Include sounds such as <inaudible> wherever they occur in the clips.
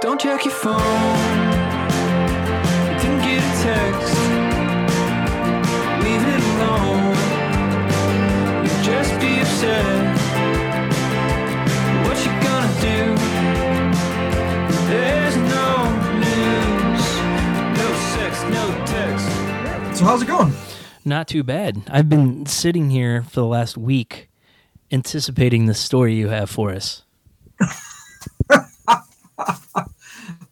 Don't check your phone. Didn't get a text. Leave it alone. You'll just be upset. What you gonna do? There's no news, no sex, no text. So how's it going? Not too bad. I've been sitting here for the last week anticipating the story you have for us. <laughs>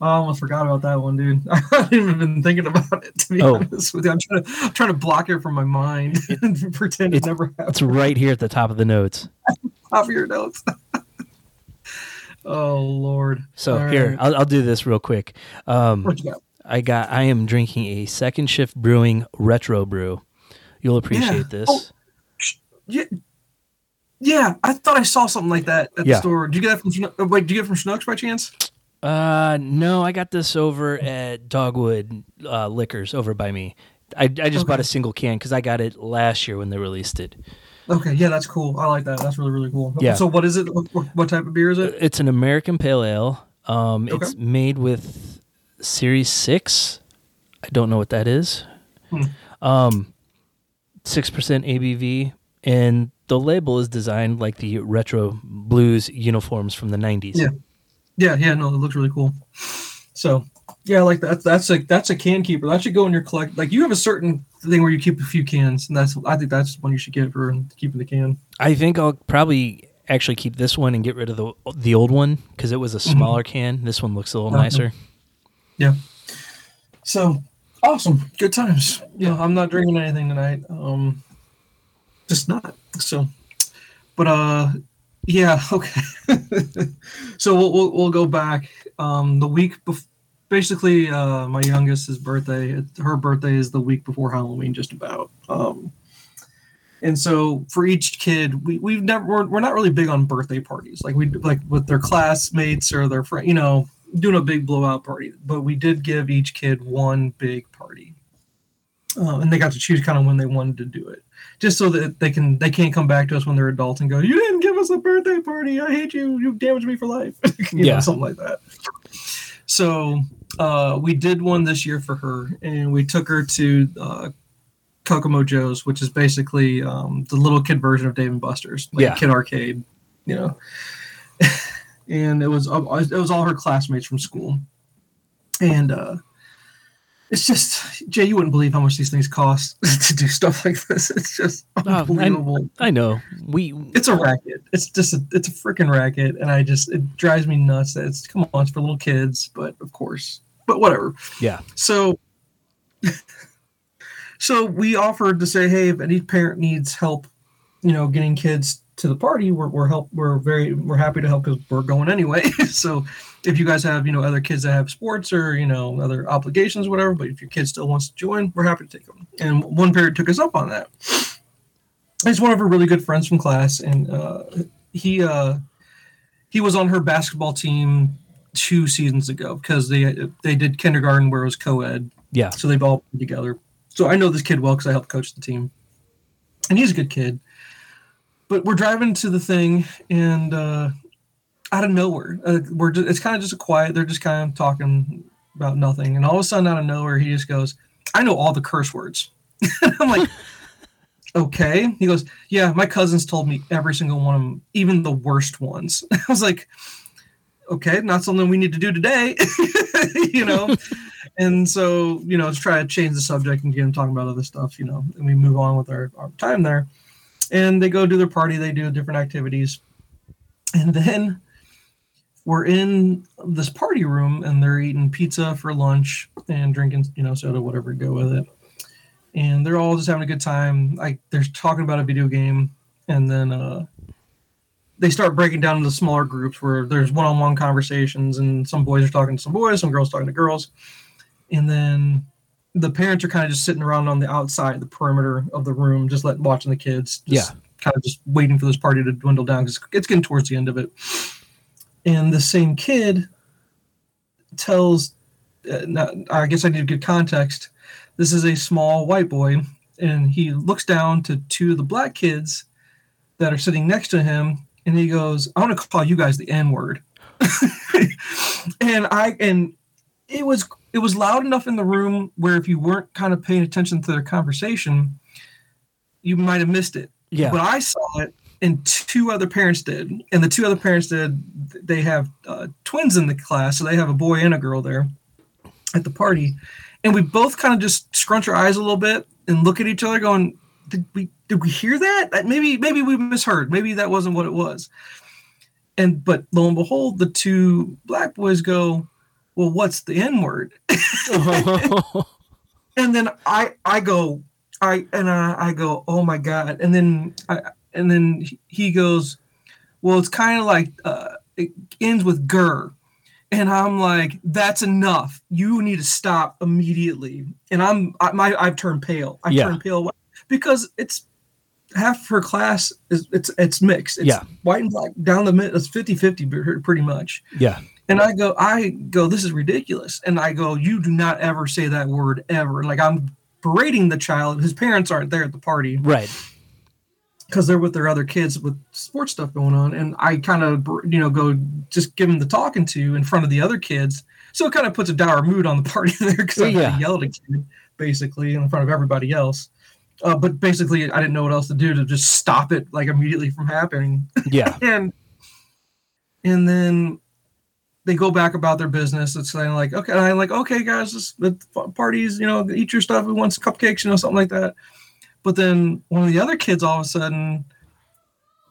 I almost forgot about that one, dude. <laughs> I haven't even been thinking about it to be Oh. honest with you. I'm trying to I'm trying to block it from my mind <laughs> and pretend it, never happened. It's right here at the top of the notes. <laughs> Top of your notes. oh Lord. So All here, right. I'll, I'll do this real quick. Um, got? I got. I am drinking a Second Shift Brewing Retro Brew. You'll appreciate this. Oh. Yeah. Yeah, I thought I saw something like that at Yeah. the store. Did you get that from wait, did you get it from Schnucks by chance? Uh, no, I got this over at Dogwood uh, Liquors over by me. I, I just bought a single can because I got it last year when they released it. Okay, yeah, that's cool. I like that. That's really, really cool. Yeah. So what is it? What, type of beer is it? It's an American Pale Ale. Um, it's made with Series Six. I don't know what that is. Hmm. Um, six percent ABV, and the label is designed like the retro blues uniforms from the '90s. Yeah. Yeah, yeah, no, it looks really cool. So yeah, like that. That's a that's a can keeper. That should go in your collect. Like you have a certain thing where you keep a few cans, and that's I think that's one you should get for keeping the can. I think I'll probably actually keep this one and get rid of the the old one because it was a smaller can. This one looks a little Uh-huh. nicer. Yeah. So awesome, good times. Yeah, I'm not drinking anything tonight. Um, just not. So, but uh, yeah, <laughs> okay. so we'll, we'll we'll go back. Um, the week before, basically, uh, my youngest's birthday. Her birthday is the week before Halloween, just about. Um, and so for each kid, we we've never we're, we're not really big on birthday parties. Like we like with their classmates or their friend, you know, doing a big blowout party. But we did give each kid one big party, uh, and they got to choose kind of when they wanted to do it, just so that they can they can't come back to us when they're adults and go, "You didn't give us a birthday party. I hate you. You damaged me for life." <laughs> you Yeah. know, something like that. So uh, we did one this year for her, and we took her to uh, Kokomo Joe's, which is basically um, the little kid version of Dave and Buster's, like Yeah. kid arcade, you know. <laughs> and it was uh, it was all her classmates from school, and uh, it's just Jay, you wouldn't believe how much these things cost <laughs> to do stuff like this. It's just Oh, I- unbelievable. I know we. It's a racket. It's just a, it's a freaking racket, and I just it drives me nuts. That it's come on, it's for little kids, but of course, but whatever. Yeah. So, <laughs> so we offered to say, hey, if any parent needs help, you know, getting kids to the party, we're we're help we're very we're happy to help because we're going anyway. <laughs> so, if you guys have you know other kids that have sports or you know other obligations, whatever, but if your kid still wants to join, we're happy to take them. And one parent took us up on that. He's one of her really good friends from class, and uh, he uh, he was on her basketball team two seasons ago because they they did kindergarten where it was co-ed Yeah. so they've all been together. So I know this kid well because I helped coach the team, and he's a good kid. But we're driving to the thing, and uh, out of nowhere, uh, we're just, it's kind of just a quiet. They're just kind of talking about nothing, and all of a sudden, out of nowhere, he just goes, "I know all the curse words." <laughs> I'm like, <laughs> "Okay." He goes, "Yeah, my cousins told me every single one of them, even the worst ones." <laughs> I was like, "Okay, not something we need to do today," you know and so you know to try to change the subject and get them talking about other stuff you know and we move on with our, our time there and they go do their party they do different activities and then we're in this party room and they're eating pizza for lunch and drinking you know soda whatever go with it and they're all just having a good time like they're talking about a video game and then uh they start breaking down into smaller groups where there's one-on-one conversations and some boys are talking to some boys some girls talking to girls and then the parents are kind of just sitting around on the outside, the perimeter of the room, just let watching the kids. Just Yeah. kind of just waiting for this party to dwindle down because it's getting towards the end of it. And the same kid tells, uh, not, I guess I need to give context. This is a small white boy, and he looks down to two of the black kids that are sitting next to him, and he goes, "I want to call you guys the N word." <laughs> and I and it was it was loud enough in the room where if you weren't kind of paying attention to their conversation, you might have missed it. Yeah. But I saw it, and two other parents did, and the two other parents did. They have uh, twins in the class, so they have a boy and a girl there at the party, and we both kind of just scrunch our eyes a little bit and look at each other, going, "Did we did we hear that? That maybe maybe we misheard. Maybe that wasn't what it was." And but lo and behold, the two black boys go, "Well, what's the N word?" <laughs> and then I I go I and I, I go oh my god and then I and then he goes well it's kind of like uh, it ends with gur and I'm like that's enough you need to stop immediately and I'm I, my I've turned pale I Yeah. turned pale because it's half her class is it's it's mixed it's Yeah. white and black down the middle it's 50 50 pretty much yeah. and I go, I go, this is ridiculous. And I go, you do not ever say that word ever. Like I'm berating the child. His parents aren't there at the party Right. Because they're with their other kids with sports stuff going on. And I kind of, you know, go just give them the talking to in front of the other kids. So it kind of puts a dour mood on the party <laughs> there because I Yeah. to yell at kid basically in front of everybody else. Uh, but basically, I didn't know what else to do to just stop it like immediately from happening Yeah. <laughs> and and then they go back about their business. It's saying like, okay, and I'm like, okay, guys, this the parties, you know, eat your stuff. We want cupcakes, you know, something like that. But then one of the other kids all of a sudden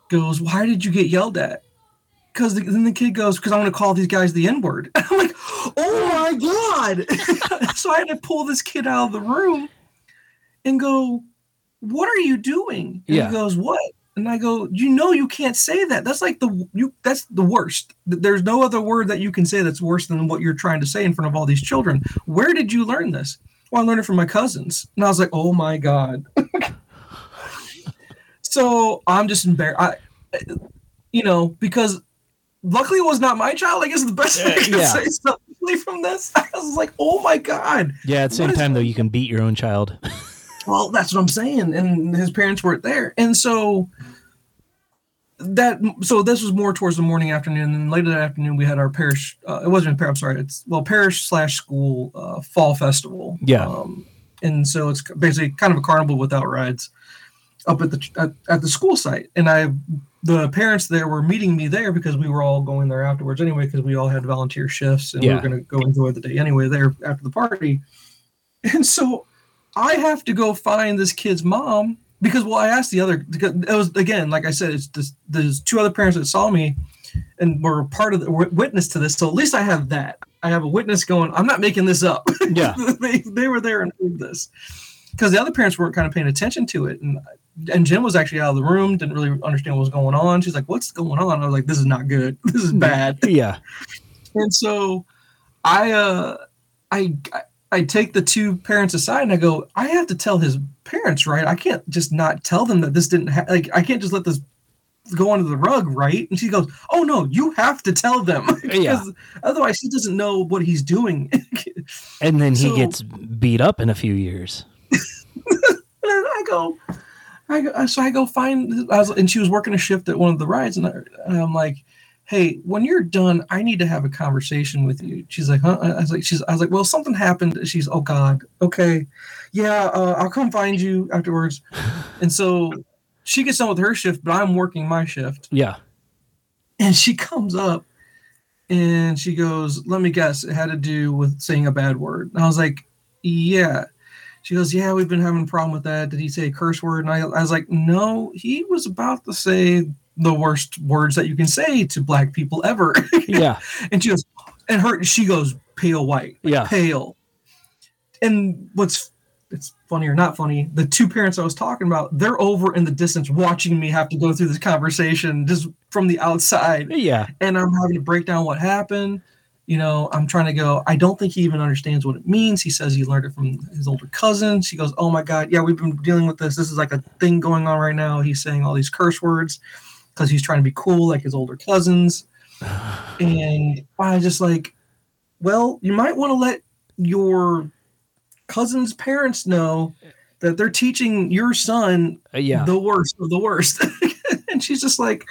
goes, "Why did you get yelled at?" Because the, then the kid goes, "Because I want to call these guys the N word." <laughs> I'm like, "Oh my god!" <laughs> so I had to pull this kid out of the room and go, "What are you doing?" And Yeah. he goes, "What?" And I go, "You know, you can't say that. That's like the you. That's the worst. There's no other word that you can say that's worse than what you're trying to say in front of all these children. Where did you learn this?" Well, I learned it from my cousins, and I was like, "Oh my god." <laughs> so I'm just embarrassed. I, you know, because luckily it was not my child. I guess the best way I can Yeah. say something <laughs> from this. I was like, "Oh my god." Yeah. At the same time, though, you can beat your own child. Well, that's what I'm saying. And his parents weren't there. And so that so this was more towards the morning afternoon and later that afternoon we had our parish uh, it wasn't a parish i'm sorry it's well parish slash school uh, fall festival Yeah. um, and so it's basically kind of a carnival without rides up at the at, at the school site and i the parents there were meeting me there because we were all going there afterwards anyway because we all had volunteer shifts and we Yeah. were going to go enjoy the day anyway there after the party and so I have to go find this kid's mom because well, I asked the other. Because it was again, like I said, it's this, there's two other parents that saw me and were part of the were witness to this. So at least I have that. I have a witness going. I'm not making this up. <laughs> Yeah. they they were there and heard this because the other parents weren't kind of paying attention to it and. And Jen was actually out of the room, didn't really understand what was going on. She's like, "What's going on?" I was like, "This is not good. <laughs> This is bad." Yeah. And so I uh I I take the two parents aside and I go, I have to tell his parents, right? I can't just not tell them that this didn't ha- like I can't just let this go under the rug, right? And she goes, "Oh no, you have to tell them." <laughs> Yeah. Otherwise, he doesn't know what he's doing. <laughs> And then he So- gets beat up in a few years. <laughs> And I go, I go, so I go find, I was, and she was working a shift at one of the rides, and, I, and I'm like, hey, when you're done, I need to have a conversation with you. She's like, huh? I was like, she's, I was like, well, something happened. She's, oh God, okay, yeah, uh, I'll come find you afterwards. <laughs> and so she gets done with her shift, but I'm working my shift, Yeah. and she comes up. And she goes, Let me guess, it had to do with saying a bad word. And I was like, Yeah. She goes, Yeah, we've been having a problem with that. Did he say a curse word? And I, I was like, No, he was about to say the worst words that you can say to black people ever. <laughs> Yeah. and she goes, and her, she goes pale white, Yeah. pale. And what's it's funny or not funny, the two parents I was talking about, they're over in the distance watching me have to go through this conversation just from the outside Yeah. and I'm having to break down what happened. You know, I'm trying to go, I don't think he even understands what it means. He says he learned it from his older cousin. She goes, Oh my God, yeah, we've been dealing with this. This is like a thing going on right now. He's saying all these curse words because he's trying to be cool like his older cousins. <sighs> And I just like, well, you might want to let your cousin's parents know that they're teaching your son Uh, yeah. the worst of the worst. <laughs> and she's just like,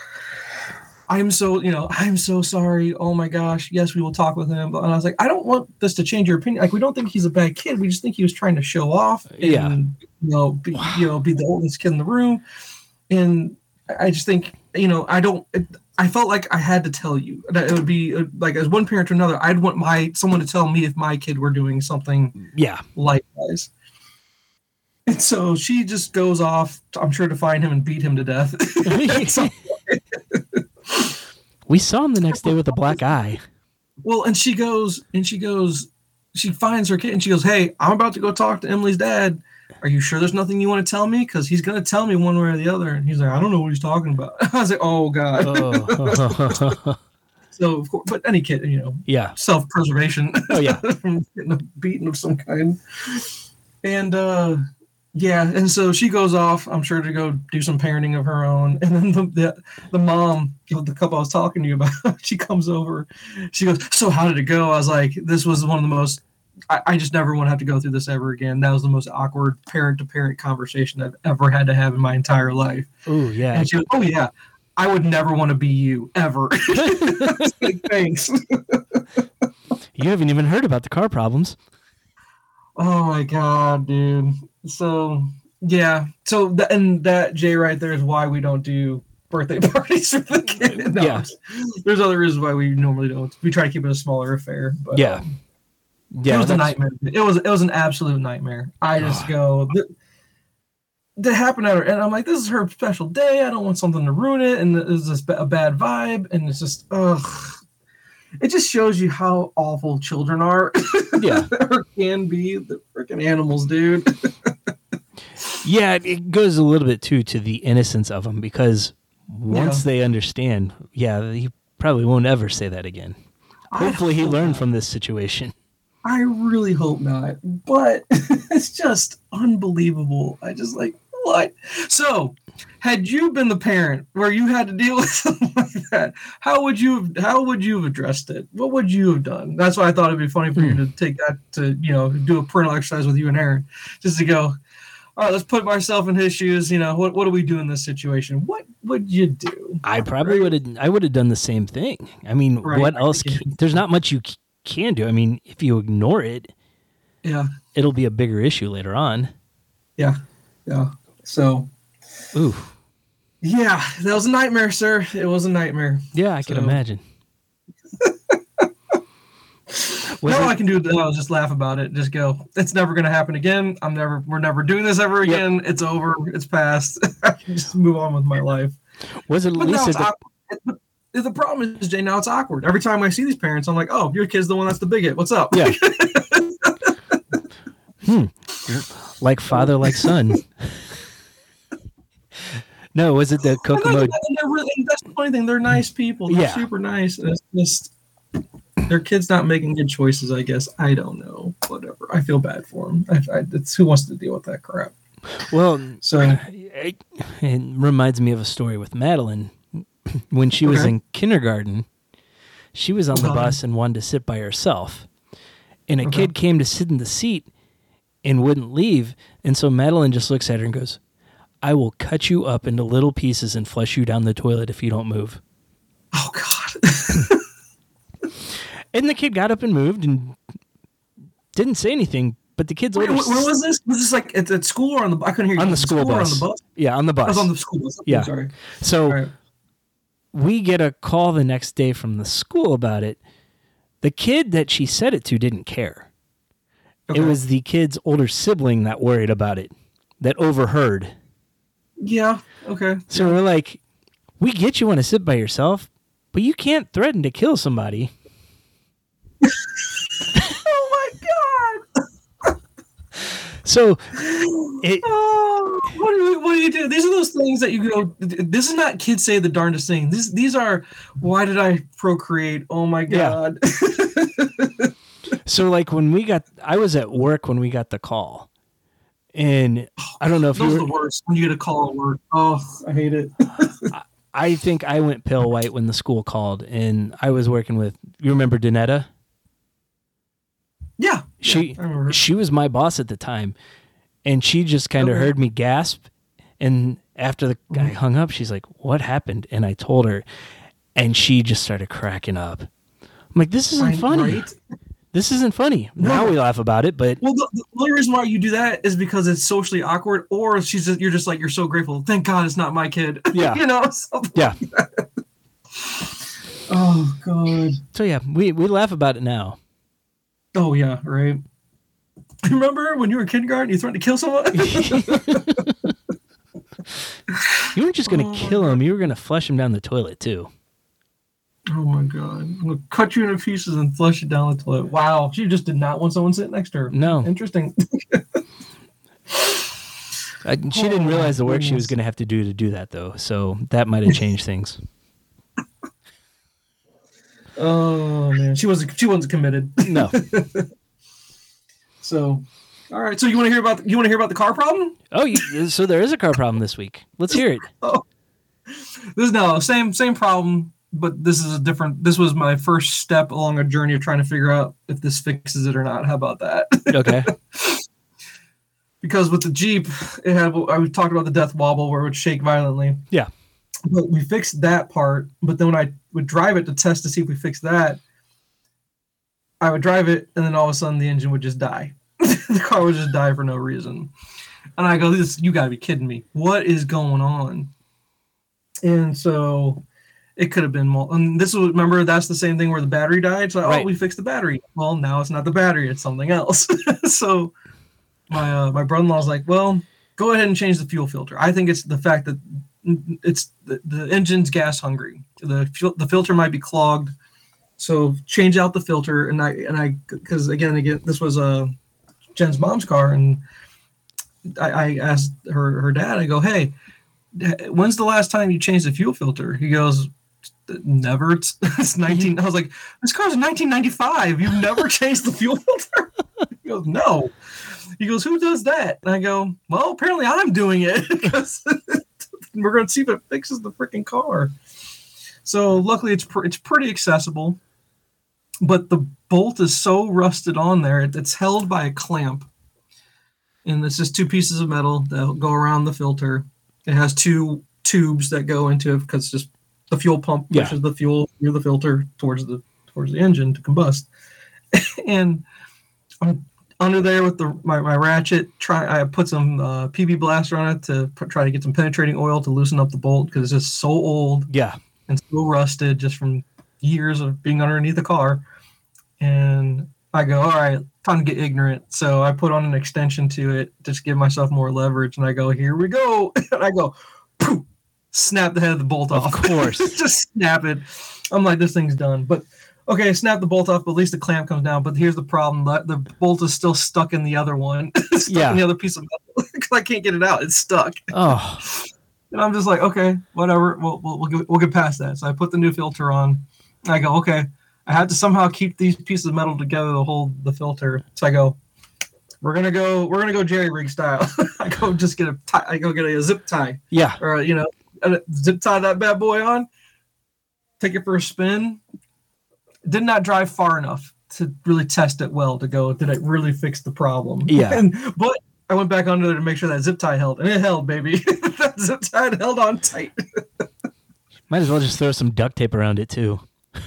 I'm so, you know, I'm so sorry. Oh my gosh. Yes, we will talk with him. And I was like, I don't want this to change your opinion. Like, we don't think he's a bad kid. We just think he was trying to show off. And, Yeah. You know, be, you know, be the oldest kid in the room. And I just think, you know, I don't. It, I felt like I had to tell you that it would be uh, like as one parent to another. I'd want my someone to tell me if my kid were doing something Yeah. likewise. And so she just goes off, I'm sure, to find him and beat him to death. <laughs> <laughs> We saw him the next day with a black eye. well, and she goes, and she goes, she finds her kid and she goes, Hey, I'm about to go talk to Emily's dad. Are you sure there's nothing you want to tell me? Because he's going to tell me one way or the other. And he's like, I don't know what he's talking about. <laughs> I was like, Oh, God. Oh. <laughs> So, of course, but any kid, you know, yeah. self preservation. Oh, yeah. <laughs> from getting a beating of some kind. And uh yeah, and so she goes off, I'm sure to go do some parenting of her own. And then the the, the mom, the couple I was talking to you about, she comes over. She goes, So how did it go? I was like, This was one of the most I, I just never want to have to go through this ever again. That was the most awkward parent to parent conversation I've ever had to have in my entire life. Oh, yeah. And she goes, Oh yeah, I would never want to be you ever. <laughs> Like, Thanks. <laughs> You haven't even heard about the car problems. Oh my god, dude. So yeah, so th- and that Jay right there is why we don't do birthday <laughs> parties for the kid. No, Yeah. there's other reasons why we normally don't. We try to keep it a smaller affair. But Yeah. um, Yeah. it was a nightmare. It was it was an absolute nightmare. I just ah. go. th- That happened at her, and I'm like, "This is her special day. I don't want something to ruin it." And it's just a bad vibe, and it's just, ugh. It just shows you how awful children are. <laughs> Yeah. or can be the freaking animals, dude. <laughs> Yeah, it- goes a little bit too to the innocence of them because once Yeah. they understand, yeah, he probably won't ever say that again. Hopefully, he learned from this situation. I really hope not, but <laughs> it's just unbelievable. I just like what? So, had you been the parent where you had to deal <laughs> with something like that, how would you have, how would you have addressed it? What would you have done? That's why I thought it'd be funny for you hmm. to take that to you know do a parental exercise with you and Aaron, just to go. All right, let's put myself in his shoes. You know, what what do we do in this situation? What would you do? I probably would have. I would have done the same thing. I mean, Right. what else? Can, there's not much you can do. I mean, if you ignore it, Yeah, it'll be a bigger issue later on. yeah, yeah. So Ooh, yeah, that was a nightmare, sir. It was a nightmare. yeah, I can imagine. <laughs> All it- I can do now is just laugh about it. Just go. It's never going to happen again. I'm never. We're never doing this ever Yep. again. It's over. It's past. <laughs> I can just move on with my life. was it But Lisa? it's that- awkward. The problem is, Jay. Now it's awkward. Every time I see these parents, I'm like, "Oh, your kid's the one that's the bigot. What's up?" Yeah. <laughs> Hmm. like father, like son. no, was it the Kokomo? and they're really, that's the funny thing. They're nice people. They're Yeah. super nice. And it's just their kids not making good choices. I guess I don't know. Whatever. I feel bad for them. I, I, it's who wants to deal with that crap. Well, So it, it reminds me of a story with Madeline <coughs> when she was Okay. in kindergarten. She was on the bus and wanted to sit by herself, and a Okay. kid came to sit in the seat and wouldn't leave. And so Madeline just looks at her and goes, "I will cut you up into little pieces and flush you down the toilet if you don't move." oh god. <laughs> And the kid got up and moved and didn't say anything. But the kid's Wait, where was this? Was this like at, at school or on the? I couldn't hear you. on the school or bus. On the bus. Yeah, on the I bus. was on the school bus. Okay, Yeah. Sorry. so right. We get a call the next day from the school about it. The kid that she said it to didn't care. Okay. It was the kid's older sibling that worried about it, that overheard. Yeah. Okay. So we're like, we get you want to sit by yourself, but you can't threaten to kill somebody. <laughs> Oh my god. So it, <gasps> Oh, what do you, what do you do? These are those things that you go. This is not kids say the darndest thing. These these are. Why did I procreate? Oh my Yeah. god. <laughs> so like when we got, I was at work when we got the call, and oh, I don't know if Those you are the worst when you get a call at work. Oh, I hate it. <laughs> I think I went pale white when the school called, and I was working with. You remember Danetta? Yeah. She yeah, she was my boss at the time, and she just kind of Okay. heard me gasp. And after the guy mm-hmm. hung up, she's like, "What happened?" And I told her, and she just started cracking up. I'm like, this isn't Right, funny. right? This isn't funny. Now we laugh about it, but Well, the, the only reason why you do that is because it's socially awkward, or she's just, you're just like you're so grateful. Thank God it's not my kid. <laughs> Yeah. you know. yeah. like. Oh God. So yeah, we we laugh about it now. Oh yeah. Right. <laughs> Remember when you were in kindergarten, you threatened to kill someone? <laughs> You weren't just gonna Oh kill him; you were gonna flush him down the toilet too. oh my God. I'm gonna cut you into pieces and flush you down the toilet. Wow. She just did not want someone sitting next to her. No. Interesting. I, she didn't Oh, realize the work she was gonna have to do to do that, though. So that might have changed things. Oh man. She wasn't. She wasn't committed. No. <laughs> So. All right. So you want to hear about you want to hear about the car problem? Oh, you, so there is a car problem this week. Let's hear it. <laughs> oh, This no same same problem, but this is a different. This was my first step along a journey of trying to figure out if this fixes it or not. How about that? <laughs> Okay. because with the Jeep, it had I we talked about the death wobble where it would shake violently. Yeah. But we fixed that part. But then when I would drive it to test to see if we fixed that, I would drive it, and then all of a sudden the engine would just die. <laughs> the car would just die for no reason. And I go, "This, you gotta be kidding me! What is going on?" And so it could have been. mul- And this was remember that's the same thing where the battery died. So Right. oh, we fixed the battery. Well, now it's not the battery; it's something else. <laughs> so my uh, my brother-in-law's like, well, go ahead and change the fuel filter. I think it's the fact that it's the, the engine's gas hungry. The fuel, the filter might be clogged, so change out the filter. And I and I because again again this was uh, Jen's mom's car, and I, I asked her her dad. I go, hey, when's the last time you changed the fuel filter? He goes. Never. It's, it's <laughs> 19. I was like, this car's 1995. You've never <laughs> changed the fuel filter? He goes, no. He goes, who does that? And I go, well, apparently I'm doing it <laughs> because we're going to see if it fixes the freaking car. So luckily, it's pr- it's pretty accessible, but the bolt is so rusted on there. It, it's held by a clamp, and it's just two pieces of metal that go around the filter. It has two tubes that go into it because just the fuel pump Yeah. pushes the fuel through the filter towards the towards the engine to combust. <laughs> and I'm under there with the my, my ratchet. Try I put some uh, PB blaster on it to put, try to get some penetrating oil to loosen up the bolt because it's just so old Yeah. and so rusted just from years of being underneath the car. And I go, all right, time to get ignorant. So I put on an extension to it, just give myself more leverage. And I go, here we go. <laughs> And I go, poof, snap the head of the bolt off. Of <laughs> course. just snap it. I'm like, this thing's done. But okay, snap the bolt off, but at least the clamp comes down. But here's the problem: the, the bolt is still stuck in the other one, <laughs> stuck Yeah. in the other piece of metal <laughs> because I can't get it out. It's stuck. Oh, <laughs> And I'm just like, okay, whatever. We'll, we'll, we'll, get, we'll get past that. So I put the new filter on. I go, okay, I had to somehow keep these pieces of metal together to hold the filter. So I go, we're gonna go, we're gonna go jerry rig style. I go just get a tie. I go get a zip tie yeah. or you know, a- zip tie that bad boy on. Take it for a spin. Did not drive far enough to really test it well to go. Did it really fix the problem? Yeah. <laughs> And, but I went back under there to make sure that zip tie held, and it held, baby. <laughs> that zip tie held on tight. <laughs> Might as well just throw some duct tape around it too.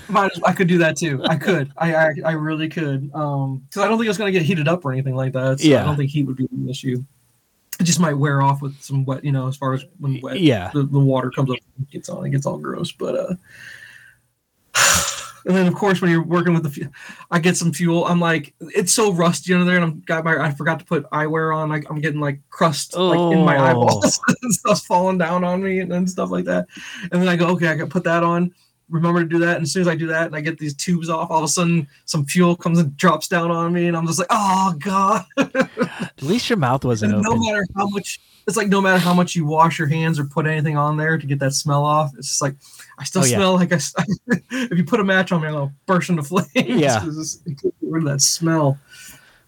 Might as- I could do that too. I could. I I, I really could. Um, because I don't think it's gonna get heated up or anything like that. So Yeah. I don't think heat would be an issue. It just might wear off with some wet. You know, as far as when wet, Yeah. the, the water comes up, and gets on, it gets all gross. But uh, <sighs> and then of course when you're working with the, fu- I get some fuel. I'm like, it's so rusty under there, and I'm got my. I forgot to put eyewear on. Like I'm getting like crust like in my Oh. eyeballs <laughs> and stuff's falling down on me and, and stuff like that. And then I go, okay, I got put that on. Remember to do that. And as soon as I do that, and I get these tubes off, all of a sudden some fuel comes and drops down on me, and I'm just like, oh god. At least your mouth <laughs> wasn't And no matter how much it's like no matter how much you wash your hands or put anything on there to get that smell off it's just like i still Oh, yeah. smell like I. <laughs> if you put a match on me i'll burst into <laughs> flames Yeah, it's- it can't get rid of that smell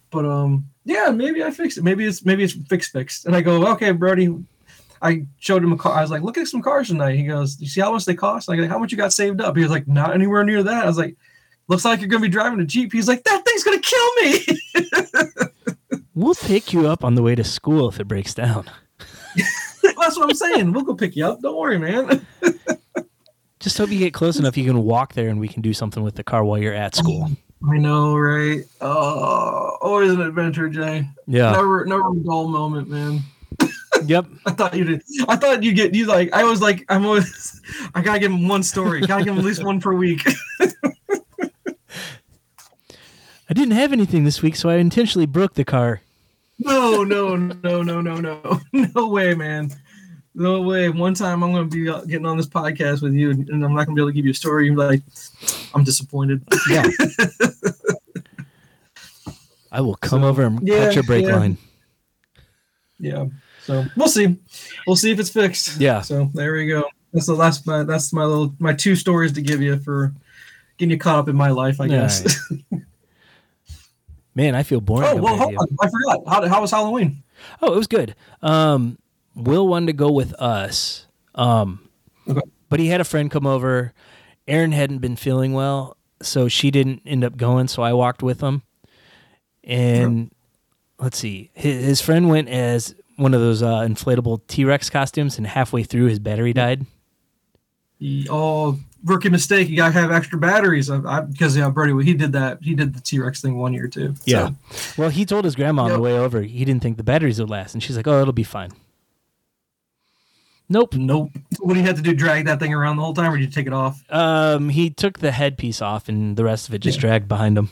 but um yeah maybe i fixed it maybe it's maybe it's fixed fixed and i go okay brody i showed him a car i was like look at some cars tonight he goes you see how much they cost like how much you got saved up he was like not anywhere near that i was like looks like you're gonna be driving a jeep he's like that thing's gonna kill me <laughs> We'll pick you up on the way to school if it breaks down. That's what I'm saying. We'll go pick you up. Don't worry, man. Just hope you get close enough you can walk there and we can do something with the car while you're at school. I know, right? Oh, always an adventure, Jay. Yeah. Never, never a dull moment, man. Yep. <laughs> I thought you did. I thought you get you like. I was like, I'm always. <laughs> I gotta give him one story. Gotta give him at least one per week. <laughs> I didn't have anything this week, so I intentionally broke the car. no, no, no, no, no, no, no way, man. No way. One time I'm gonna be uh, getting on this podcast with you, and I'm not gonna be able to give you a story. You're like, I'm disappointed. Yeah. <laughs> I will come So, over and yeah, cut your brake yeah. line. yeah. So we'll see. We'll see if it's fixed. Yeah. So there we go. That's the last. My, that's my little my two stories to give you for getting you caught up in my life. I guess. <laughs> Man, I feel boring. oh well, hold on. I forgot. How, how was Halloween? Oh, it was good. Um, Will wanted to go with us. Um, Okay. but he had a friend come over. Erin hadn't been feeling well, so she didn't end up going. So I walked with him. And let's see, his, his friend went as one of those uh, inflatable T Rex costumes, and halfway through, his battery died. He, oh, rookie mistake. You gotta have extra batteries. I, I, because yeah, Brody, he did that. He did the T Rex thing one year too. So, Yeah. Well, he told his grandma on the way over he didn't think the batteries would last, and she's like, "Oh, it'll be fine." Nope. Nope. What do you have to do? Drag that thing around the whole time, or did you take it off? Um, he took the headpiece off, and the rest of it just dragged behind him.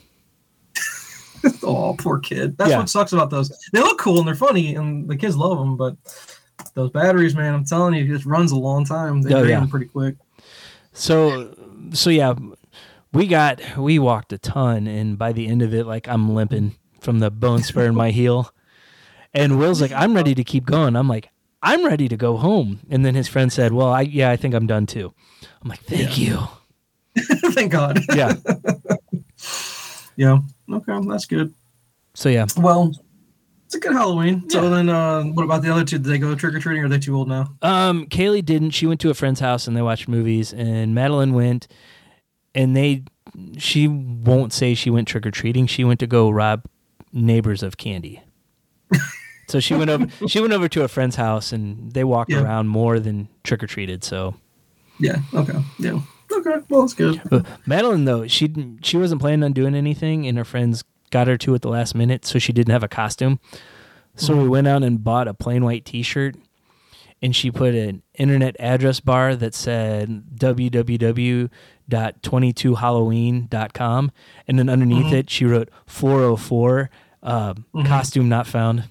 <laughs> oh, poor kid. That's Yeah. what sucks about those. They look cool and they're funny, and the kids love them. But those batteries, man, I'm telling you, it just runs a long time. They Oh, drain yeah. them pretty quick. So, so yeah, we got we walked a ton, and by the end of it, like I'm limping from the bone spur in my <laughs> heel. And Will's like, "I'm ready to keep going." I'm like, "I'm ready to go home." And then his friend said, "Well, I yeah, I think I'm done too." I'm like, "Thank you." <laughs> Thank God. Yeah. <laughs> yeah. Okay, that's good. So yeah, Well, it's a good Halloween. So then, uh, what about the other two? Did they go trick or treating? Or are they too old now? Um, Kaylee didn't. She went to a friend's house and they watched movies. And Madeline went, and they, she won't say she went trick or treating. She went to go rob neighbors of candy. <laughs> so she went over. <laughs> She went over to a friend's house and they walked Yeah. around more than trick or treated. So Yeah. Okay. Yeah. Okay. Well, that's good. But Madeline though she she wasn't planning on doing anything, and her friends got her to at the last minute, so she didn't have a costume. So we mm-hmm. went out and bought a plain white T-shirt, and she put an internet address bar that said www.22halloween.com, and then underneath mm-hmm. it she wrote 404 uh, mm-hmm. costume not found.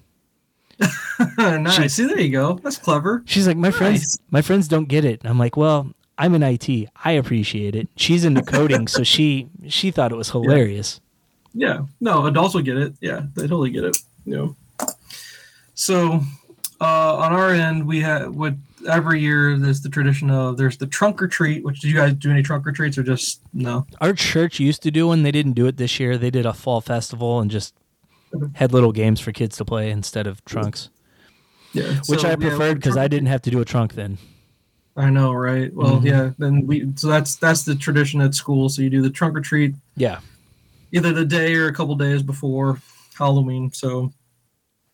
<laughs> nice. See, there you go. That's clever. She's like, my friends, Nice. my friends don't get it. And I'm like, well, I'm in IT. I appreciate it. She's into coding, so she she thought it was hilarious. Yeah. No, adults will get it. Yeah, they totally get it. You know. So, uh, on our end, we have what every year there's the tradition of there's the trunk or treat. Which did you guys do any trunk or treats or just no? Our church used to do one. They didn't do it this year. They did a fall festival and just had little games for kids to play instead of trunks, Yeah. which So, I preferred because trunk I didn't have to do a trunk then. I know, right? Well, Mhm. yeah. Then we so that's that's the tradition at school. So you do the trunk or treat Yeah. either the day or a couple days before Halloween. So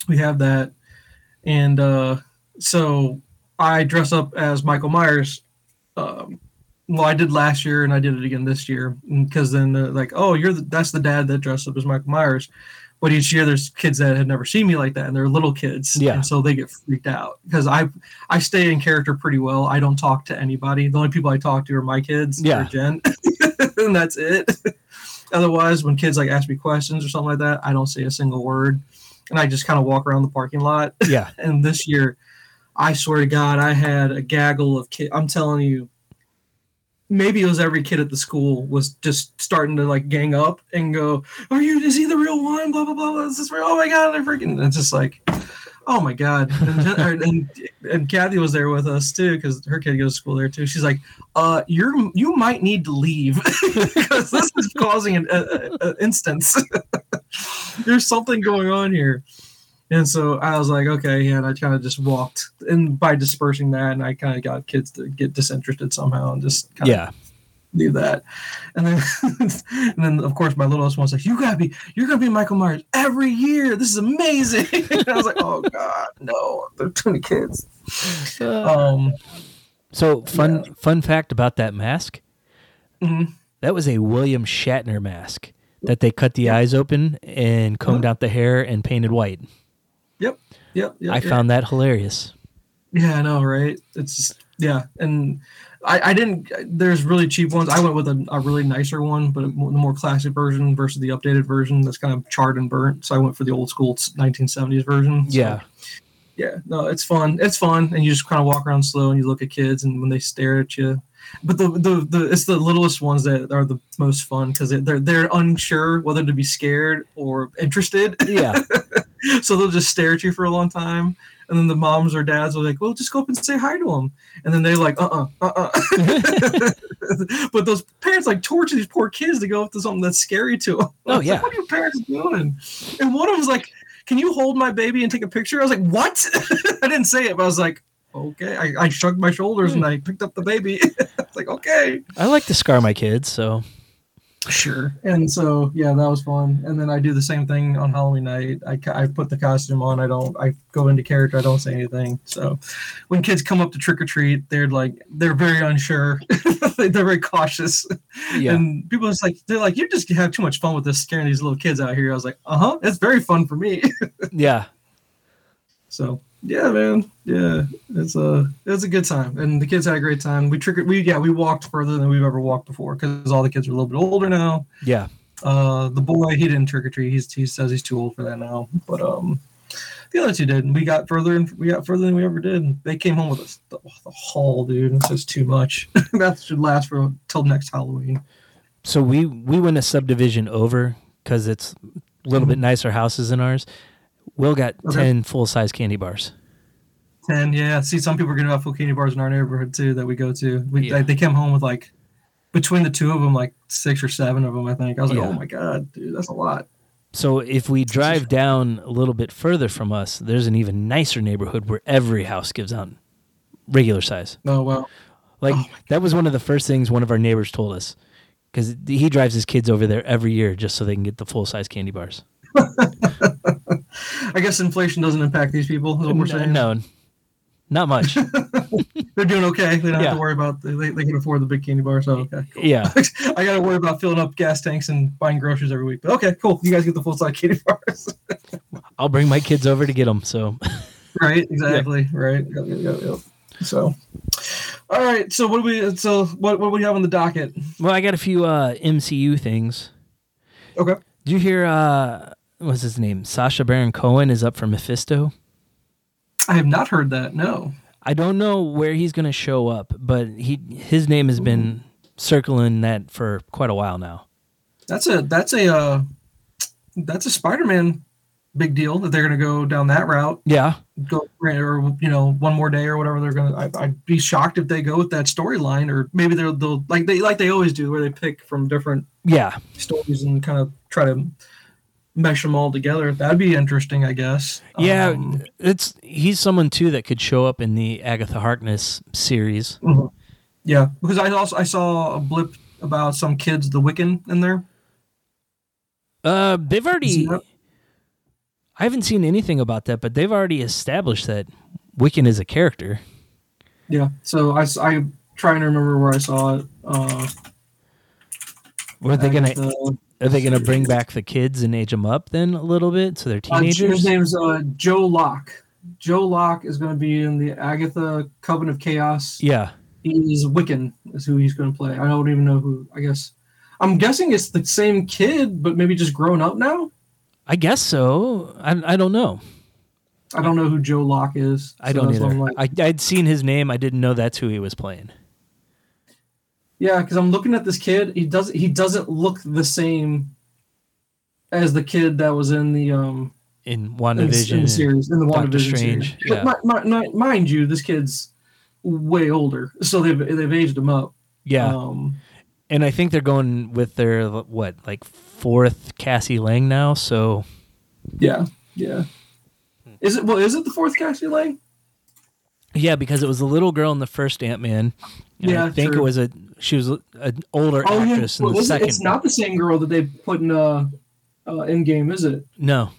we have that, and uh, so I dress up as Michael Myers. Um, well, I did last year, and I did it again this year because then like, "Oh, you're the, that's the dad that dressed up as Michael Myers." But each year, there's kids that had never seen me like that, and they're little kids, Yeah. and so they get freaked out because I I stay in character pretty well. I don't talk to anybody. The only people I talk to are my kids, or Yeah. Jen, <laughs> and that's it. <laughs> Otherwise, when kids like ask me questions or something like that, I don't say a single word, and I just kind of walk around the parking lot. Yeah. <laughs> And this year, I swear to God, I had a gaggle of kids. I'm telling you, maybe it was every kid at the school was just starting to like gang up and go, "Are you? Is he the real one? Blah blah blah. Is this real? Oh my God! They're freaking!" And it's just like, oh my God. And, Jen- and, and Kathy was there with us too because her kid goes to school there too. She's like, "Uh, you're you might need to leave <laughs> because this is causing an a, a, a instance. <laughs> There's something going on here." And so I was like, okay, yeah, and I kind of just walked, and by dispersing that, and I kind of got kids to get disinterested somehow, and just kind of Yeah. do that. And then, <laughs> and then of course, my littlest one's like, "You gotta be, you're gonna be Michael Myers every year. This is amazing." <laughs> and I was like, "Oh God, no, there are too many kids." Um, So fun fun fact about that mask. Mhm. That was a William Shatner mask that they cut the eyes open and combed out the hair and painted white. Yep. Yep. I yep. found that hilarious. Yeah, I know, right? It's just, yeah, and I, I didn't. There's really cheap ones. I went with a, a really nicer one, but a the more classic version versus the updated version that's kind of charred and burnt. So I went for the old school 1970s version. So, Yeah. yeah, no, it's fun. It's fun, and you just kind of walk around slow and you look at kids, and when they stare at you, but the the, the it's the littlest ones that are the most fun because they're they're unsure whether to be scared or interested. Yeah. <laughs> so they'll just stare at you for a long time and then the moms or dads are like well just go up and say hi to them and then they're like uh-uh uh-uh. <laughs> But those parents like torture these poor kids to go up to something that's scary to them Oh, <laughs> yeah. what are your parents doing? And one of them was like can you hold my baby and take a picture? I was like what? I didn't say it but i was like okay. I, I shrugged my shoulders and hmm. i picked up the baby it's like okay I like to scar my kids, so Sure. And so, yeah, that was fun. And then I do the same thing on Halloween night. I, I put the costume on. I don't, I go into character. I don't say anything. So when kids come up to trick or treat, they're like, they're very unsure. <laughs> they're very cautious. yeah. And people just like, they're like, you just have too much fun with this scaring these little kids out here. I was like, uh huh. It's very fun for me. <laughs> yeah. So yeah, man, yeah, it's a it's a good time, and the kids had a great time. We triggered, we yeah, we walked further than we've ever walked before because all the kids are a little bit older now. Yeah. Uh, the boy he didn't trick or treat. He's he says he's too old for that now. But um, the other two did, and we got further and we got further than we ever did. They came home with us the, the haul, dude. It's just too much. <laughs> that should last for till next Halloween. So we we went a subdivision over because it's a little bit nicer houses than ours. Will got Okay. ten full size candy bars. Ten, yeah. See, some people are gonna have full candy bars in our neighborhood too that we go to. We Yeah. like, they came home with like between the two of them, like six or seven of them. I think I was like, Yeah. oh my god, dude, that's a lot. So if we drive down a little bit further from us, there's an even nicer neighborhood where every house gives out regular size. Oh well, Like Oh that was one of the first things one of our neighbors told us because he drives his kids over there every year just so they can get the full size candy bars. <laughs> I guess inflation doesn't impact these people. Is what we're saying. No, not much. <laughs> they're doing okay. They don't Yeah. have to worry about. They, they can afford the big candy bar. So okay, cool. yeah, <laughs> I got to worry about filling up gas tanks and buying groceries every week. But okay, cool. You guys get the full size candy bars. <laughs> I'll bring my kids over to get them. So right. Exactly. Right. Yep, yep, yep, yep. So, all right. So what do we? So what? What do we have on the docket? well, I got a few uh, MCU things. Okay. Did you hear? Uh, what's his name? Sacha Baron Cohen is up for Mephisto. I have not heard that. No. I don't know where he's going to show up, but he his name has been circling that for quite a while now. That's a that's a uh, that's a Spider-Man big deal that they're going to go down that route. Yeah, Go or you know one more day or whatever they're going to. I'd be shocked if they go with that storyline or maybe they'll they'll like they like they always do where they pick from different yeah. stories and kind of try to mesh them all together. That'd be interesting, I guess. Yeah, Um, it's he's someone too that could show up in the Agatha Harkness series. mhm. yeah. Because I also I saw a blip about some kids, the Wiccan, in there. Uh, they've already. I haven't seen anything about that, but they've already established that Wiccan is a character. Yeah. So I I trying to remember where I saw it. Uh, Are they gonna Are they gonna bring back the kids and age them up then a little bit so they're Uh, teenagers? his name's uh, Joe Locke. Joe Locke is going to be in the Agatha Coven of Chaos. yeah, He's Wiccan, is who he's going to play. I don't even know who. I guess I'm guessing it's the same kid, but maybe just grown up now. I guess so. I I don't know. I don't know who Joe Locke is. I don't either. Like- I I'd seen his name. I didn't know that's who he was playing. Yeah, because I'm looking at this kid. He does. He doesn't look the same as the kid that was in the um in in, the- WandaVision. in the series in the WandaVision Strange, series. yeah. But mi- mi- mi- mind you, this kid's way older, so they've they've aged him up. yeah, Um, and I think they're going with their what like fourth Cassie Lang now. So Yeah, yeah. Is it well? Is it the fourth Cassie Lang? yeah, because it was a little girl in the first Ant Man. Yeah, I think true. it was a she was an older Oh yeah, actress in the it- second. it's not the same girl that they put in uh, uh Endgame, is it? no,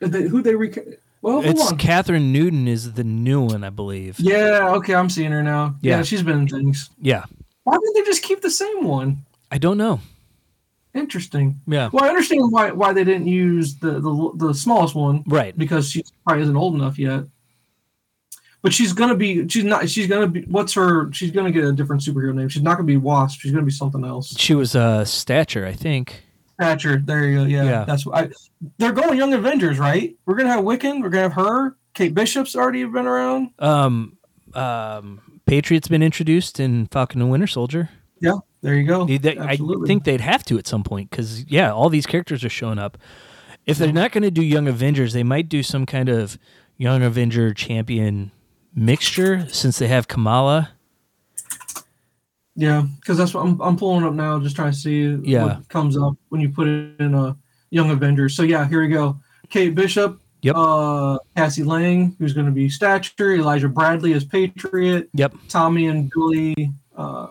They, who they rec- Well, hold It's on. Kathryn Newton is the new one, I believe. yeah, okay, I'm seeing her now. Yeah. Yeah. she's been in things. Yeah. Why didn't they just keep the same one? I don't know. Interesting. Yeah. Well, I understand why why they didn't use the the, the smallest one Right. because she probably isn't old enough yet. But she's gonna be. She's not. She's gonna be. What's her? She's gonna get a different superhero name. She's not gonna be Wasp. She's gonna be something else. She was uh, Stature, I think. Thatcher. There you go. Yeah, Yeah. that's what I. They're going Young Avengers, right? We're gonna have Wiccan. We're gonna have her. Kate Bishop's already been around. Um, um, Patriot's been introduced in Falcon and Winter Soldier. Yeah, there you go. They- I think they'd have to at some point because yeah, all these characters are showing up. If they're not going to do Young Avengers, they might do some kind of Young Avenger champion mixture since they have Kamala. Yeah, because that's what I'm, I'm pulling up now, just trying to see Yeah. what comes up when you put it in a Young Avengers. So yeah, here we go. Kate Bishop, Yep. uh, Cassie Lang, who's going to be Stature, Elijah Bradley as Patriot, Yep. Tommy and Billy, uh,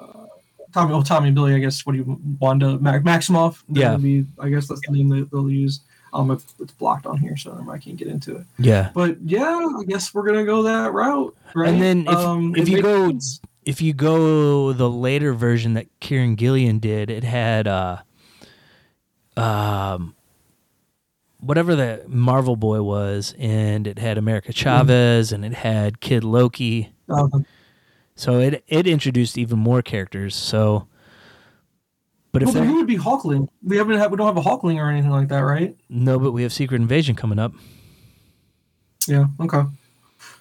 Tommy, oh Tommy and Billy, I guess. What do you Wanda Mac, Maximoff? They're Yeah. Be, I guess that's the name they'll use. Um, if it's blocked on here, so I can't get into it. Yeah. But yeah, I guess we're gonna go that route, right? And then if- um, if you go- sense. If you go the later version that Kieron Gillen did, it had uh, um, whatever the Marvel boy was, and it had America Chavez, and it had Kid Loki. Um, So it it introduced even more characters. So, but if well, then who would be Hulkling? We haven't had, we don't have a Hulkling or anything like that, right? no, but we have Secret Invasion coming up. Yeah. Okay.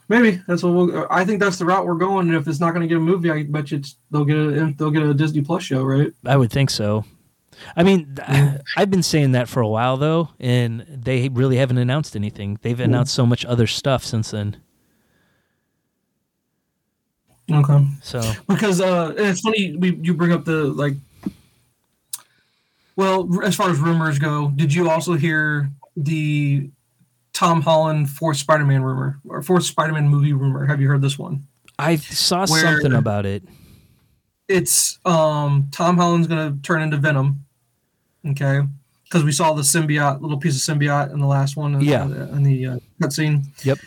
Maybe that's what we'll. I think that's the route we're going. And if it's not going to get a movie, I bet you it's, they'll get a they'll get a Disney Plus show, right? I would think so. I mean, I've been saying that for a while though, and they really haven't announced anything. They've announced so much other stuff since then. Okay. So Because uh, it's funny we you bring up the like. Well, as far as rumors go, did you also hear the Tom Holland fourth Spider-Man rumor or fourth Spider-Man movie rumor? Have you heard this one? I saw Where- something about it. it's um Tom Holland's gonna turn into Venom. Okay, because we saw the symbiote, little piece of symbiote in the last one. in- Yeah. in the uh, cutscene. Yep.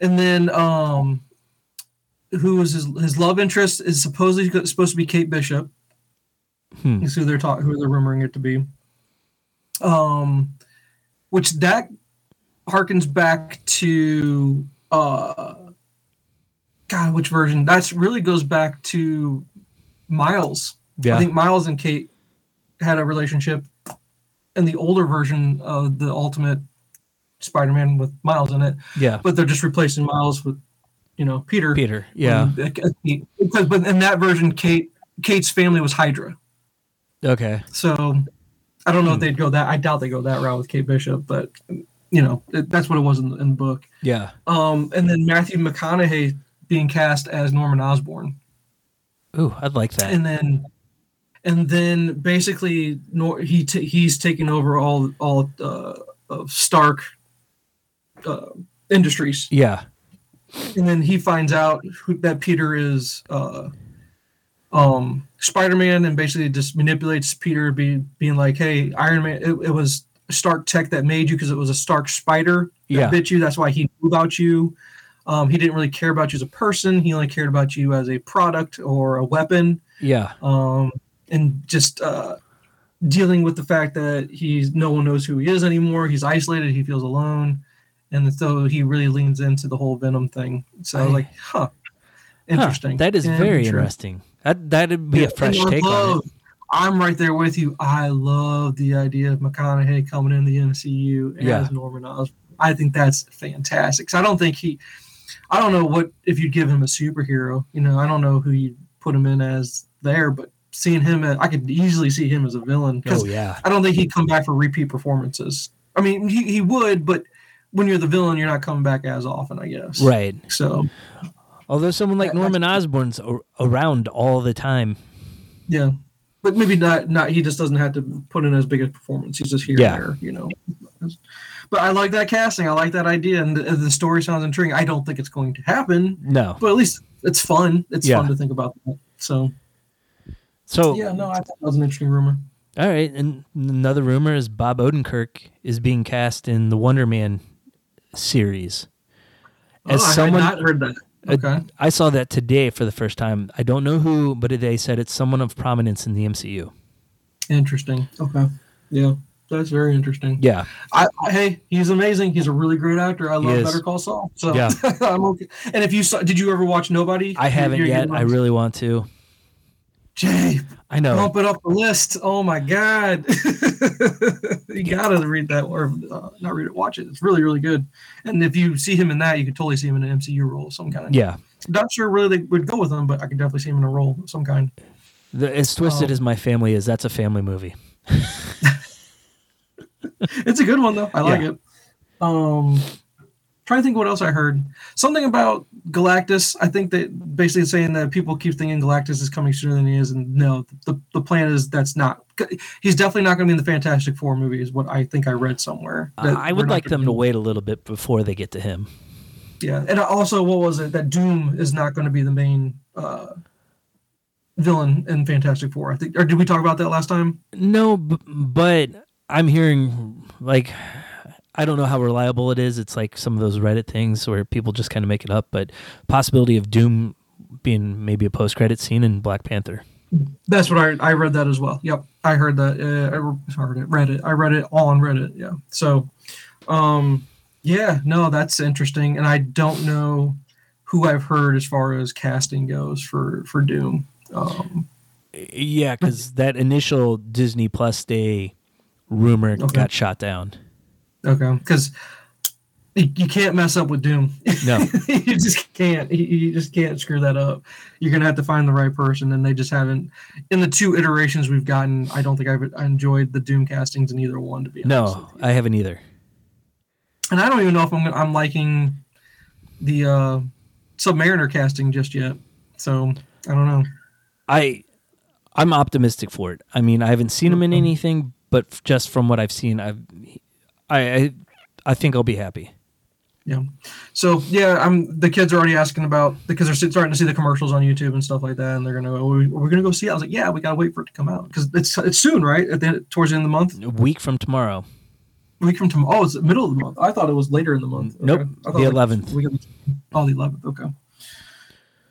And then um, who was his his love interest is supposedly supposed to be Kate Bishop. Hmm. Is who they're talking, who they're rumoring it to be. Um, which that harkens back to uh, God, which version? That's really goes back to Miles. Yeah. I think Miles and Kate had a relationship in the older version of the Ultimate Spider-Man with Miles in it, yeah. but they're just replacing Miles with, you know, Peter. Peter. Yeah. Because but in that version, Kate Kate's family was Hydra. Okay. So I don't know if they'd go that. I doubt they go that route with Kate Bishop, but you know it, that's what it was in, in the book. Yeah. Um, and then Matthew McConaughey being cast as Norman Osborn, Ooh, I'd like that. and then and then basically Nor- he t- he's taking over all all uh, of Stark uh, Industries, yeah. and then he finds out who, that Peter is uh, um, Spider-Man, and basically just manipulates Peter, be, being like, "Hey, Iron Man, it, it was Stark Tech that made you because it was a Stark spider that Yeah. bit you. That's why he knew about you. Um, he didn't really care about you as a person. He only cared about you as a product or a weapon." Yeah. um, and just uh, dealing with the fact that he's no one knows who he is anymore. He's isolated. He feels alone, and so he really leans into the whole Venom thing. So I was like, huh, Huh, interesting. that is very Interesting. That that'd be Yeah, a fresh take on it. I'm right there with you. I love the idea of McConaughey coming in the MCU as Yeah. Norman Osborn. I think that's fantastic. I don't think he, I don't know what if you'd give him a superhero. You know, I don't know who you put him in as there, but seeing him, I could easily see him as a villain because Oh yeah. I don't think he'd come back for repeat performances. I mean, he, he would, but when you're the villain, you're not coming back as often, I guess. Right. So Although someone like Norman Osborn's around all the time. yeah, but maybe not. Not he just doesn't have to put in as big a performance. He's just here Yeah. and there, you know. But I like that casting. I like that idea, and the, the story sounds intriguing. I don't think it's going to happen, No. but at least it's fun. It's Yeah. fun to think about that. So So yeah, no, I thought that was an interesting rumor. all right, and another rumor is Bob Odenkirk is being cast in the Wonder Man series. Oh, As I someone, had not heard that. Uh, Okay. I saw that today for the first time. I don't know who, but they said it's someone of prominence in the MCU. Interesting. Okay. Yeah. That's very interesting. Yeah, I, I, hey, he's amazing. He's a really great actor. I love. Better Call Saul. So Yeah. <laughs> I'm okay. And if you saw, did you ever watch Nobody? I haven't You're- yet. I really want to. Jay, I know. bump it up the list. Oh my god, <laughs> you gotta read that or uh, not read it, watch it. It's really really good. And if you see him in that, you could totally see him in an MCU role of some kind. Of yeah, Not sure really they would go with him, but I could definitely see him in a role of some kind. the, as twisted Oh. as my family is, that's a family movie. <laughs> It's a good one though. I like Yeah. it. Um, trying to think what else I heard. Something about Galactus. I think that basically saying that people keep thinking Galactus is coming sooner than he is, and no, the the plan is that's not. He's definitely not going to be in the Fantastic Four movie. Is what I think I read somewhere. That I would like them to wait a little bit before they get to him. Yeah, and also what was it that Doom is not going to be the main uh, villain in Fantastic Four? I think, or did we talk about that last time? No, b- but I'm hearing like I don't know how reliable it is. It's like some of those Reddit things where people just kind of make it up, but possibility of Doom being maybe a post credit scene in Black Panther. That's what I I read that as well. Yep, I heard that. Uh, I heard it, read it. I read it all on Reddit. Yeah. So, um, yeah, no, that's interesting, and I don't know who I've heard as far as casting goes for for Doom. Um, Yeah, because that initial Disney Plus Day rumor Okay. got shot down. Okay, because you, can't mess up with Doom. No. <laughs> you just can't. You, just can't screw that up. You're gonna have to find the right person, and they just haven't. In the two iterations we've gotten, I don't think I've enjoyed the Doom castings in either one. To be honest. No, I haven't either. and I don't even know if I'm I'm liking the uh, Submariner casting just yet. So I don't know. I I'm optimistic for it. I mean, I haven't seen him in anything, but just from what I've seen, I've I I, I think I'll be happy. Yeah. So yeah, I'm. The kids are already asking about because they're starting to see the commercials on YouTube and stuff like that, and they're gonna. Oh, we- we're gonna go see it. I was like, yeah, we gotta wait for it to come out because it's it's soon, right? At the towards the end of the month, A week from tomorrow. a week from tomorrow. Oh, it's the middle of the month. I thought it was later in the month. Nope, Okay. Thought the 11th. we got- oh, the eleventh. Okay.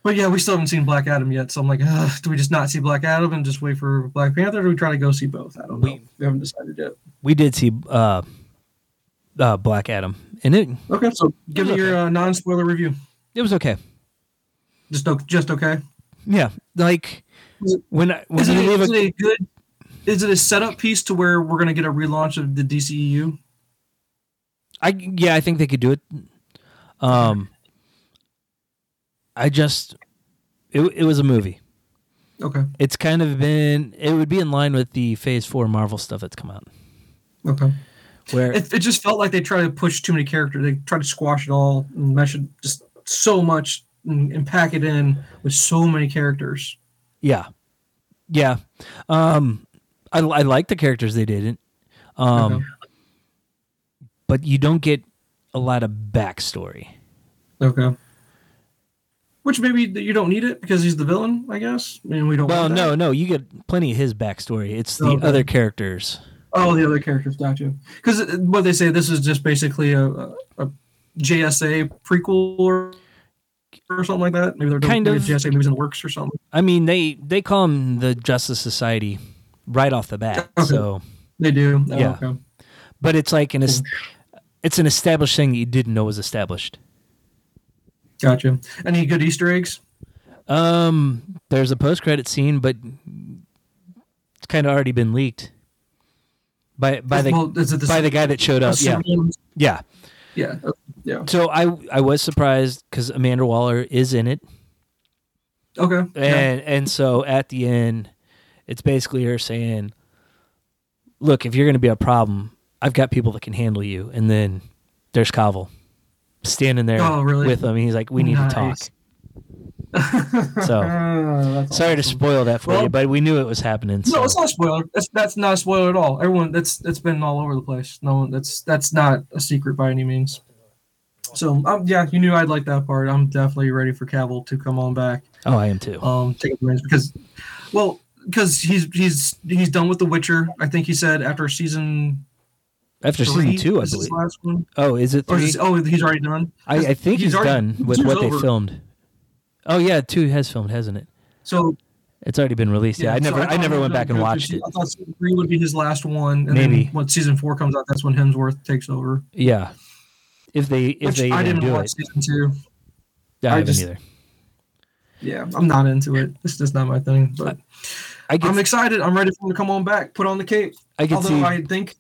But yeah, we still haven't seen Black Adam yet, so I'm like, do we just not see Black Adam and just wait for Black Panther? Or do we try to go see both? I don't know. We- we haven't decided yet. We did see uh, uh Black Adam, and it Okay, so give me Okay. your uh, non-spoiler review. it was okay. Just o- just okay. Yeah, like it- when I, when Is it, a, is a, it a good? Is it a setup piece to where we're gonna get a relaunch of the DCEU? I yeah, I think they could do it. Um, I just it it was a movie. Okay, It's kind of been it would be in line with the Phase Four Marvel stuff that's come out, okay. Where It, it just felt like they tried to push too many characters. They tried to squash it all and mesh it just so much and, and pack it in with so many characters. yeah, yeah. Um, I I like the characters they did, um, Okay. but you don't get a lot of backstory. Okay. Which maybe you don't need it because he's the villain, I guess. I mean, we don't. Well, no, no, you get plenty of his backstory. It's the Okay. other characters. Oh, the other characters, gotcha. Because what they say, this is just basically a, a, a JSA prequel or, or something like that. Maybe they're Kind maybe of. JSA movies in the works or something. I mean, they they call them the Justice Society right off the bat. Okay. So, They do. Oh, Yeah. Okay. but it's like an it's an established thing that you didn't know was established. Gotcha. Any good Easter eggs? Um, there's a post credit scene, but it's kind of already been leaked by by the Well, the by the guy that showed up. Yeah, yeah. Yeah. Yeah. So I I was surprised because Amanda Waller is in it, Okay. yeah. and and so at the end, it's basically her saying, "Look, if you're going to be a problem, I've got people that can handle you." And then there's Cavill standing there Oh, really? with him. He's like, "We need to talk." <laughs> So, That's Sorry to spoil that for Well- you, but we knew it was happening. So. No, it's not a spoiler. That's that's not a spoiler at all. Everyone, that's that's been all over the place. No, one that's that's not a secret by any means. So, um, yeah, you knew I'd like that part. I'm definitely ready for Cavill to come on back. oh, I am too. Um, take advantage because, well, because he's he's he's done with The Witcher. I think he said after season After three season two, I believe. Oh, is it three? is oh, he's already done. I, I think he's, already- done with what they filmed. Oh yeah, two has filmed, hasn't it? So It's already been released. Yeah, I so never, I, never went back and watched it. I thought season three would be his last one, and Maybe. then when season four comes out, that's when Hemsworth takes over. Yeah, if they, if Which they I didn't do watch it, season two. yeah, I, I haven't just- either. Yeah, I'm not into it. It's just not my thing. But I I'm excited. I'm ready for him to come on back. Put on the cape. I can Although see. I think,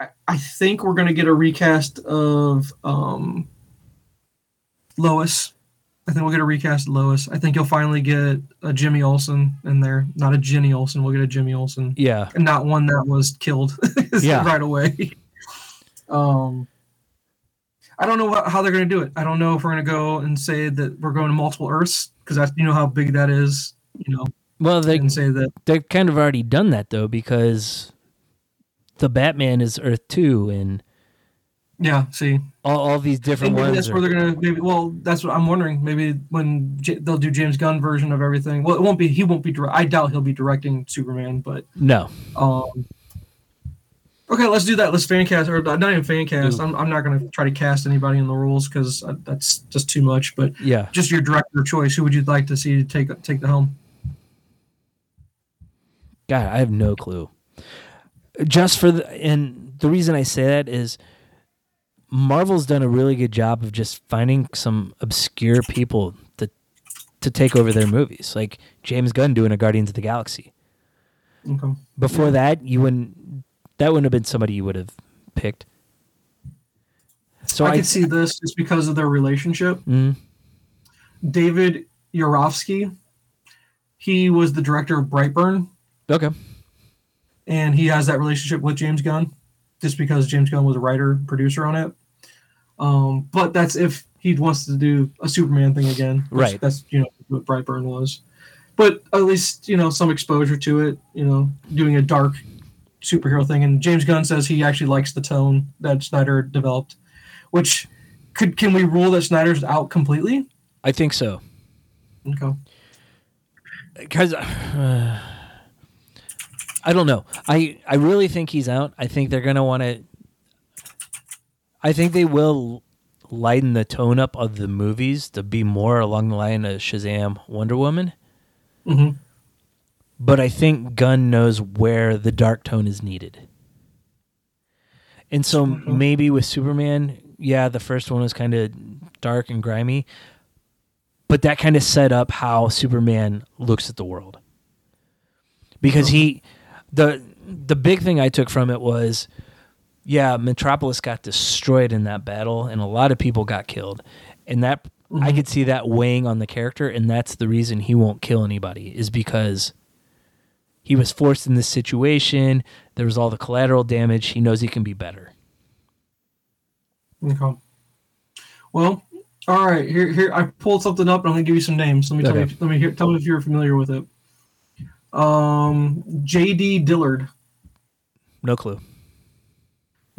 I, I think we're gonna get a recast of um, Lois. I think we'll get a recast Lois. I think you'll finally get a Jimmy Olsen in there, not a Jenny Olsen. We'll get a Jimmy Olsen, yeah, and not one that was killed <laughs> Yeah. right away. Um, I don't know what, how they're gonna do it. I don't know if we're gonna go and say that we're going to multiple Earths because that's you know how big that is. You know, well, they can say that they've kind of already done that though because the Batman is Earth two and yeah. See, all, all these different maybe ones. that's where they're gonna maybe. Well, that's what I'm wondering. Maybe when J- they'll do James Gunn version of everything. Well, it won't be. He won't be. Direct, I doubt he'll be directing Superman. But no, um, okay, let's do that. Let's fan cast or not even fan cast. I'm, I'm not gonna try to cast anybody in the roles because that's just too much. But yeah, just your director of choice. Who would you like to see take take the helm? God, I have no clue. Just for the and the reason I say that is Marvel's done a really good job of just finding some obscure people to to take over their movies, like James Gunn doing a Guardians of the Galaxy. Okay. Before that, you wouldn't that wouldn't have been somebody you would have picked. So I, I, could see this just because of their relationship. Mm, David Yarovesky, he was the director of Brightburn. okay, and he has that relationship with James Gunn, just because James Gunn was a writer producer on it. Um, but that's if he wants to do a Superman thing again, Right. That's you know what Brightburn was, but at least you know some exposure to it. You know, doing a dark superhero thing, and James Gunn says he actually likes the tone that Snyder developed, which could can we rule that Snyder's out completely? I think so. Okay. because uh, I don't know. I I really think he's out. I think they're gonna want to. I think they will lighten the tone up of the movies to be more along the line of Shazam, Wonder Woman. hmm But I think Gunn knows where the dark tone is needed. And so maybe with Superman, yeah, the first one was kind of dark and grimy, but that kind of set up how Superman looks at the world. Because he the the big thing I took from it was yeah, Metropolis got destroyed in that battle and a lot of people got killed. And that I could see that weighing on the character and that's the reason he won't kill anybody is because he was forced in this situation. There was all the collateral damage. He knows he can be better. Okay. Well, all right. Here, here. I pulled something up, and I'm gonna give you some names. Let me tell Okay. you. Let me hear. Tell me if you're familiar with it. Um, J.D. Dillard. No clue.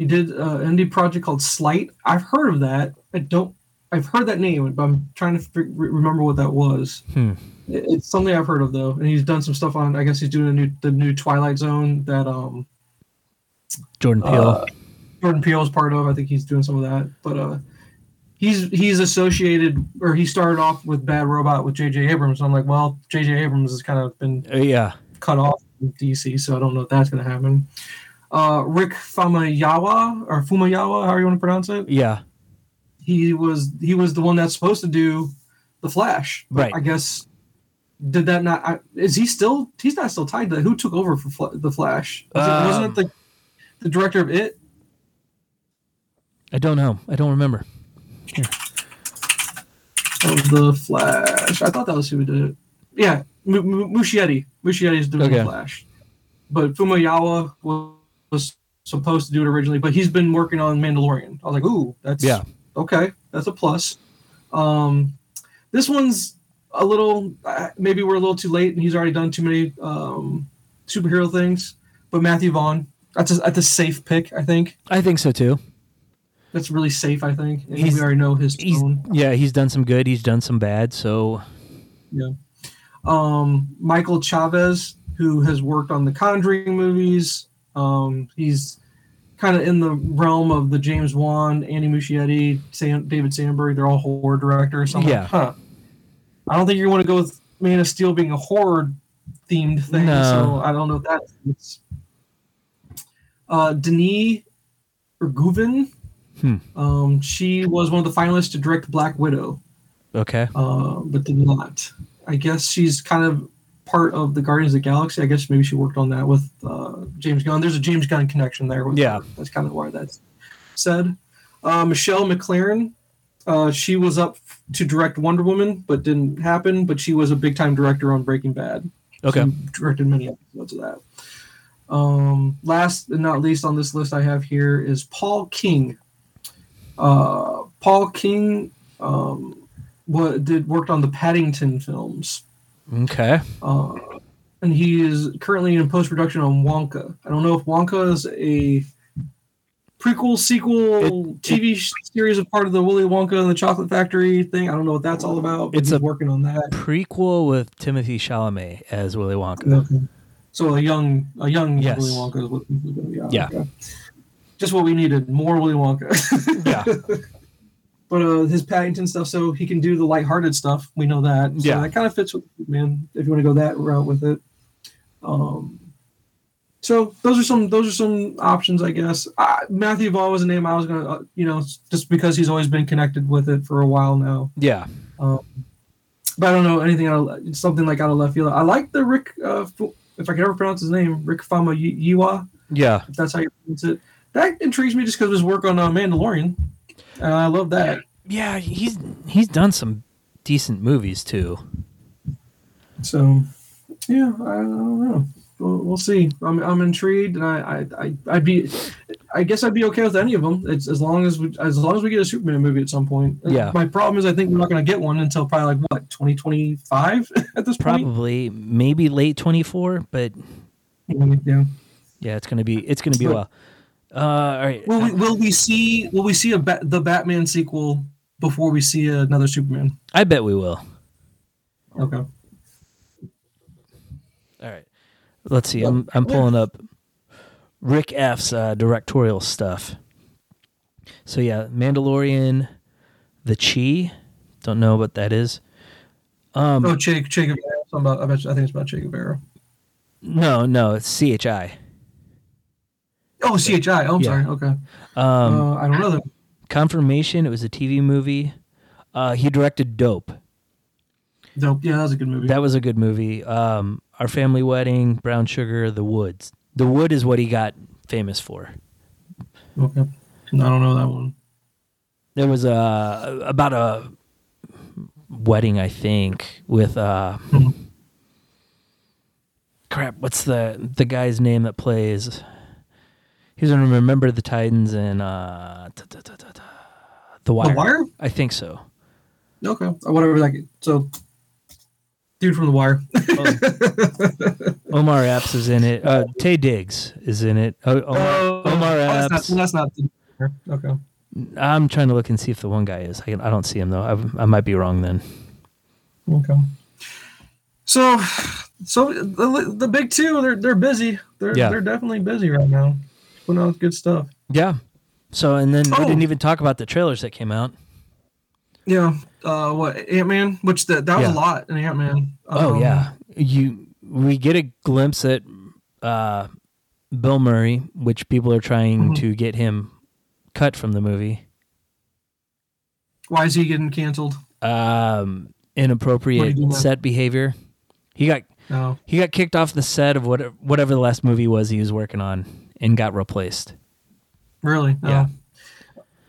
He did uh, an indie project called Sleight. I've heard of that. I don't. I've heard that name, but I'm trying to remember what that was. Hmm. It- It's something I've heard of though, and he's done some stuff on. I guess he's doing a new the new Twilight Zone that um Jordan Peele. uh, Jordan Peele is part of. I think he's doing some of that, but uh, he's he's associated or he started off with Bad Robot with J.J. Abrams. I'm like, well, J.J. Abrams has kind of been Uh, yeah. cut off from DC, so I don't know if that's going to happen. Uh, Rick Famayawa or Fumayawa, however you want to pronounce it. Yeah. He was he was the one that's supposed to do the Flash. Right. I guess did that not? I, is he still? He's not still tied to that. Who took over for Fla- the Flash? Was it, wasn't Um, it the the director of it? I don't know. I don't remember. Sure. Of the Flash. I thought that was who did it. Yeah, M- M- Muschietti. Muschietti is doing Okay. the Flash, but Fumayawa was, was supposed to do it originally, but he's been working on Mandalorian. I was like, ooh, that's Yeah. okay. That's a plus. Um, this one's a little uh, maybe we're a little too late, and he's already done too many um, superhero things. But Matthew Vaughn, that's a, that's a safe pick. I think I think so too. that's really safe. I think and He's- we already know his He's yeah, he's done some good, he's done some bad, so um, Michael Chaves, who has worked on the Conjuring movies. Um, he's kind of in the realm of the James Wan, Andy Muschietti, Sam, David Sandberg. They're all horror directors. So I'm like, Yeah. huh. I don't think you want to go with Man of Steel being a horror themed thing. No. So I don't know if that's. Uh, Deniz Ergüven. Hmm. Um, she was one of the finalists to direct Black Widow Okay. uh, but did not. I guess she's kind of part of the Guardians of the Galaxy. I guess maybe she worked on that with uh, James Gunn. There's a James Gunn connection there. With Yeah. her. that's kind of why that's said. Uh, Michelle MacLaren, uh, she was up to direct Wonder Woman, but didn't happen. But she was a big time director on Breaking Bad. Okay. She directed many episodes of that. Um, last and not least on this list I have here is Paul King. Uh, Paul King um, what did worked on the Paddington films, Okay. uh, and he is currently in post production on Wonka. I don't know if Wonka is a prequel, sequel, It- TV series of part of the Willy Wonka and the Chocolate Factory thing. I don't know what that's all about. It's he's a- working on that. Prequel with Timothée Chalamet as Willy Wonka. Okay. So a young, a young Yes. Willy Wonka is what this is gonna be. Yeah. okay. Just what we needed. More Willy Wonka. Yeah. <laughs> but uh, his Paddington stuff, so he can do the lighthearted stuff. We know that. So Yeah. that kind of fits with man. If you want to go that route with it. Um. So those are some those are some options, I guess. Uh, Matthew Vaughn was a name I was gonna, uh, you know, just because he's always been connected with it for a while now. Yeah. Um, but I don't know anything out of something like out of left field. I like the Rick, uh, if I can ever pronounce his name, Rick Fama Yiwa, Yeah. if that's how you pronounce it. That intrigues me just because of his work on uh, Mandalorian. And I love that. Yeah. He's he's done some decent movies too. So, yeah, I don't know. We'll, we'll see. I'm, I'm intrigued, and I, I, I, I'd be, I guess I'd be okay with any of them. It's as long as we, as long as we get a Superman movie at some point. Yeah. My problem is I think we're not going to get one until probably like what 2025 <laughs> at this point. Probably maybe late twenty four, but Yeah. yeah, it's gonna be it's gonna be a while. Uh, all right. Will we, will we see will we see a ba- the Batman sequel before we see another Superman? I bet we will. Okay. All right. Let's see. I'm I'm pulling up Rick F's uh, directorial stuff. So yeah, Mandalorian, The Chi. Don't know what that is. Um, Oh, Che, che Guevara. I, bet you- I think it's about Che Guevara. no, no, it's CHI. Oh, CHI. Oh, I'm Yeah. sorry. Okay. Um, uh, I don't know that. Confirmation. It was a TV movie. Uh, he directed Dope. Dope. Yeah, that was a good movie. That was a good movie. Um, Our Family Wedding, Brown Sugar, The Woods. The Wood is what he got famous for. okay. No, I don't know that one. There was a about a wedding, I think, with uh, Mhm. crap. What's the the guy's name that plays? He's gonna remember the Titans and uh, the Wire. The Wire. I think so. Okay. Or whatever that. So, dude from The Wire. oh. <laughs> Omar Epps is in it. Uh, Taye Diggs is in it. O- Omar, Oh, Omar oh, that's not. That's not. Okay. I'm trying to look and see if the one guy is. I, I don't see him though. I, I might be wrong then. Okay. So, so the, the big two, they're they're busy. They're Yeah. they're definitely busy right now, putting out good stuff. Yeah. So and then we Oh. didn't even talk about the trailers that came out. Yeah. Uh, what Ant Man? Which that that was Yeah. a lot in Ant Man. Oh yeah, you we get a glimpse at uh, Bill Murray, which people are trying Mhm. to get him cut from the movie. Why is he getting canceled? Um, inappropriate you do now? set behavior. He got No. he got kicked off the set of whatever whatever the last movie was he was working on and got replaced. Really? Yeah.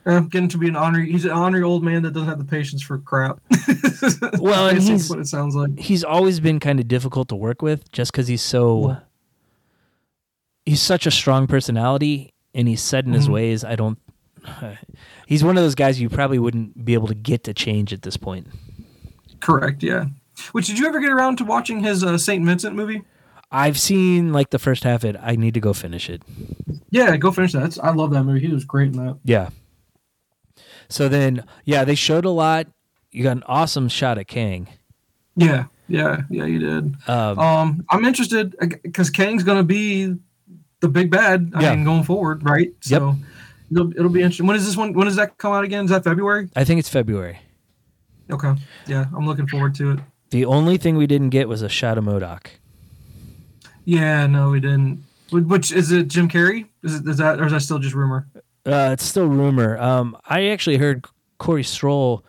Uh, getting to be an honorary. He's an honorary old man that doesn't have the patience for crap. <laughs> Well, and he's- what it sounds like. He's always been kind of difficult to work with, just because he's so Yeah. he's such a strong personality and he's set in his Mhm. ways. I don't. <sighs> He's one of those guys you probably wouldn't be able to get to change at this point. Correct. Yeah. Which did you ever get around to watching his uh, Saint Vincent movie? I've seen like the first half of it. I need to go finish it. Yeah, go finish that. That's, I love that movie. He was great in that. Yeah. So then, yeah, they showed a lot. You got an awesome shot at Kang. Yeah, yeah, yeah. You did. Um, Um, I'm interested because Kang's gonna be the big bad. I Yeah. mean, going forward, right? So it'll, it'll be interesting. When is this one? When does that come out again? Is that February? I think it's February. Okay. Yeah, I'm looking forward to it. The only thing we didn't get was a shot of MODOK. Yeah, no, we didn't. Which is it? Jim Carrey? Is it is that or is that still just rumor? Uh, it's still rumor. Um, I actually heard Corey Stoll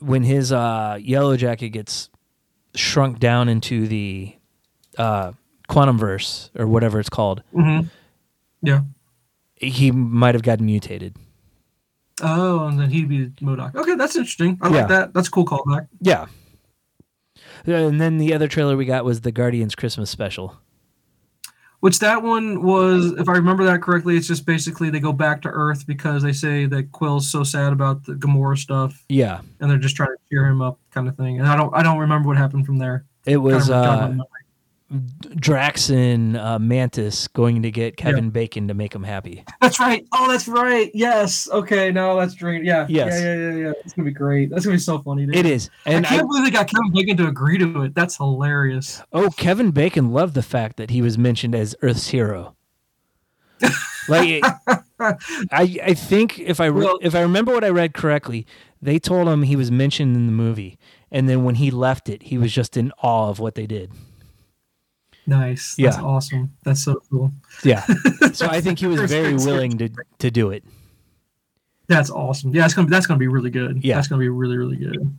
when his uh, yellow jacket gets shrunk down into the uh, quantum verse or whatever it's called. Mm-hmm. Yeah. He might have gotten mutated. Oh, and then he'd be MODOK. Okay, that's interesting. I Yeah. like that. That's a cool callback. Yeah. And then the other trailer we got was the Guardians Christmas special. Which that one was, if I remember that correctly, it's just basically they go back to Earth because they say that Quill's so sad about the Gamora stuff, Yeah, and they're just trying to cheer him up, kind of thing. And I don't, I don't remember what happened from there. it was Kind of uh, Drax and uh, Mantis going to get Kevin Bacon to make him happy. That's right. Oh, that's right. Yes. Okay. No, that's great. Yeah. Yes. Yeah. Yeah. Yeah. Yeah. It's gonna be great. That's gonna be so funny. Dude. It is, and I I, can't believe they got Kevin Bacon to agree to it. That's hilarious. oh, Kevin Bacon loved the fact that he was mentioned as Earth's hero. like, <laughs> I I think if I re- Well- if I remember what I read correctly, they told him he was mentioned in the movie, and then when he left it, he was just in awe of what they did. Nice. That's Yeah. awesome. That's so cool. Yeah, <laughs> so I think he was very willing to to do it. That's awesome. Yeah, it's gonna that's gonna be really good. Yeah. That's gonna be really really good.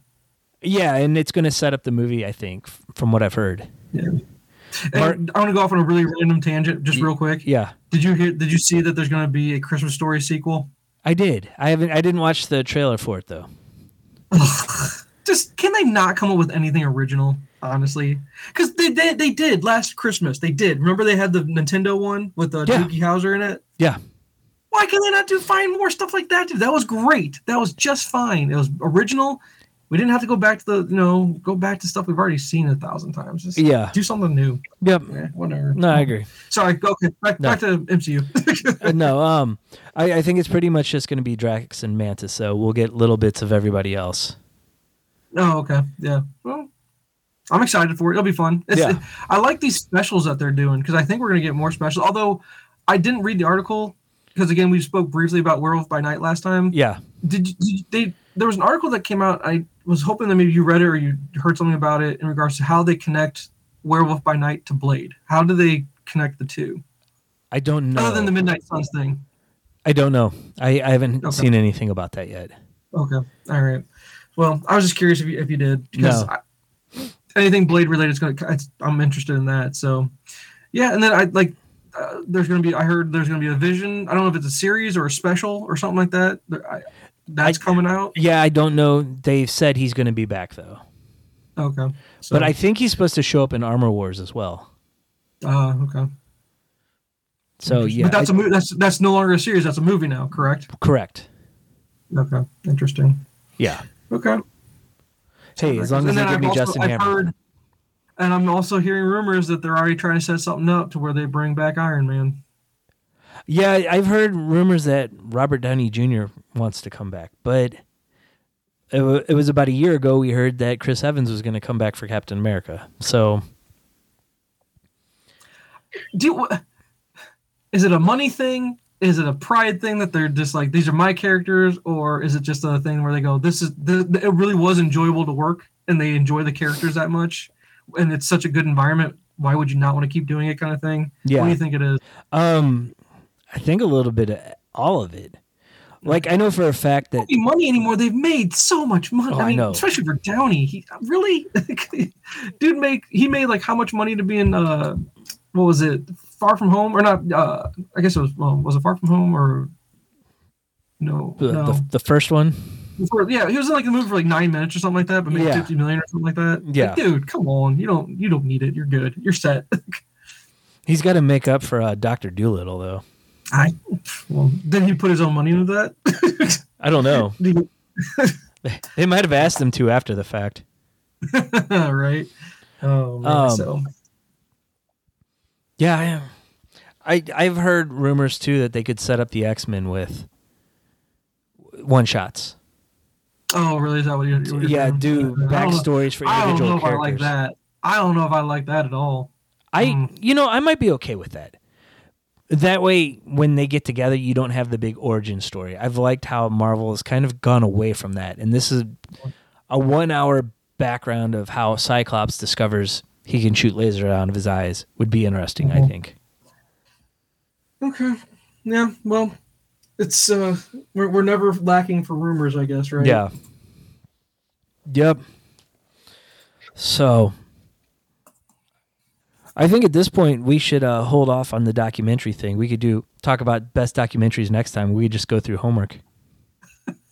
Yeah, and it's going to set up the movie. I think, from what I've heard. Yeah. Mar- And I want to go off on a really random tangent, just real quick. Yeah, Did you hear? Did you see that there's going to be a Christmas Story sequel? I did. I haven't. I didn't watch the trailer for it though. <laughs> Just can they not come up with anything original? Honestly, because they, they they did last Christmas. They did. Remember they had the Nintendo one with the Yeah. Doogie Howser in it. Yeah. Why can they not do find more stuff like that? Dude, that was great. That was just fine. It was original. We didn't have to go back to the you know go back to stuff we've already seen a thousand times. Just Yeah. do something new. Yep. Yeah, whatever. No, I agree. Sorry. Okay, back, No. back to MCU. <laughs> Uh, no, um, I, I think it's pretty much just going to be Drax and Mantis. So we'll get little bits of everybody else. Oh, okay. Yeah. Well, I'm excited for it. It'll be fun. It's, Yeah. I like these specials that they're doing because I think we're going to get more specials. Although I didn't read the article because again we spoke briefly about Werewolf by Night last time. Yeah. Did, did they? There was an article that came out. I was hoping that maybe you read it or you heard something about it in regards to how they connect Werewolf by Night to Blade. How do they connect the two? I don't know. Other than the Midnight Suns thing. I don't know. I, I haven't Okay. seen anything about that yet. Okay. All right. Well, I was just curious if you if you did because No. I, anything Blade related is going to I'm interested in that. So yeah, and then I like uh, there's going to be I heard there's going to be a Vision. I don't know if it's a series or a special or something like that. I, that's I- coming out. Yeah, I don't know. They've said he's going to be back though, Okay. So, but I think he's supposed to show up in Armor Wars as well. uh, okay. So yeah, but that's I- a mo- that's that's no longer a series. That's a movie now. Correct. correct. Okay. Interesting. Yeah. Okay. Hey, as long as they give I've me also- Justin I've Hammer. heard- and I'm also hearing rumors that they're already trying to set something up to where they bring back Iron Man. Yeah, I've heard rumors that Robert Downey Jr. wants to come back, but it, wa- it was about a year ago we heard that Chris Evans was going to come back for Captain America. So do you, is it a money thing is it a pride thing that they're just like these are my characters or is it just a thing where they go this is the, it really was enjoyable to work and they enjoy the characters that much and it's such a good environment. Why would you not want to keep doing it kind of thing? Yeah what do you think it is? Um, I think a little bit of all of it. Like I know for a fact that money anymore. They've made so much money Oh, i I mean know. especially for downey. He really? <laughs> Dude make he made like how much money to be in uh what was it far from home or not uh i guess it was well was it far from home or no the, no the, the first one, For- yeah, he was in like the movie for like nine minutes or something like that, but maybe Yeah. fifty million or something like that. Like, Yeah. dude, come on, you don't you don't need it. You're good. You're set. <laughs> he's got to make up for uh, Doctor Doolittle though. I well, did he put his own money into that? I don't know. <laughs> <laughs> They might have asked him to after the fact. right. Oh man. Um, so Yeah, I. I I've heard rumors too that they could set up the X Men with one shots. oh really? Is that what you're? what you're Yeah, do I backstories for I don't individual know if I characters. like that. I don't know if I like that at all. I Mm. you know I might be okay with that. that way when they get together you don't have the big origin story i've liked how marvel has kind of gone away from that and this is a one hour background of how cyclops discovers he can shoot laser out of his eyes would be interesting i Mhm. think Okay. Yeah. Well, it's uh, we're we're never lacking for rumors, I guess, right? yeah yep so i think at this point we should uh, hold off on the documentary thing we could do talk about best documentaries next time we just go through homework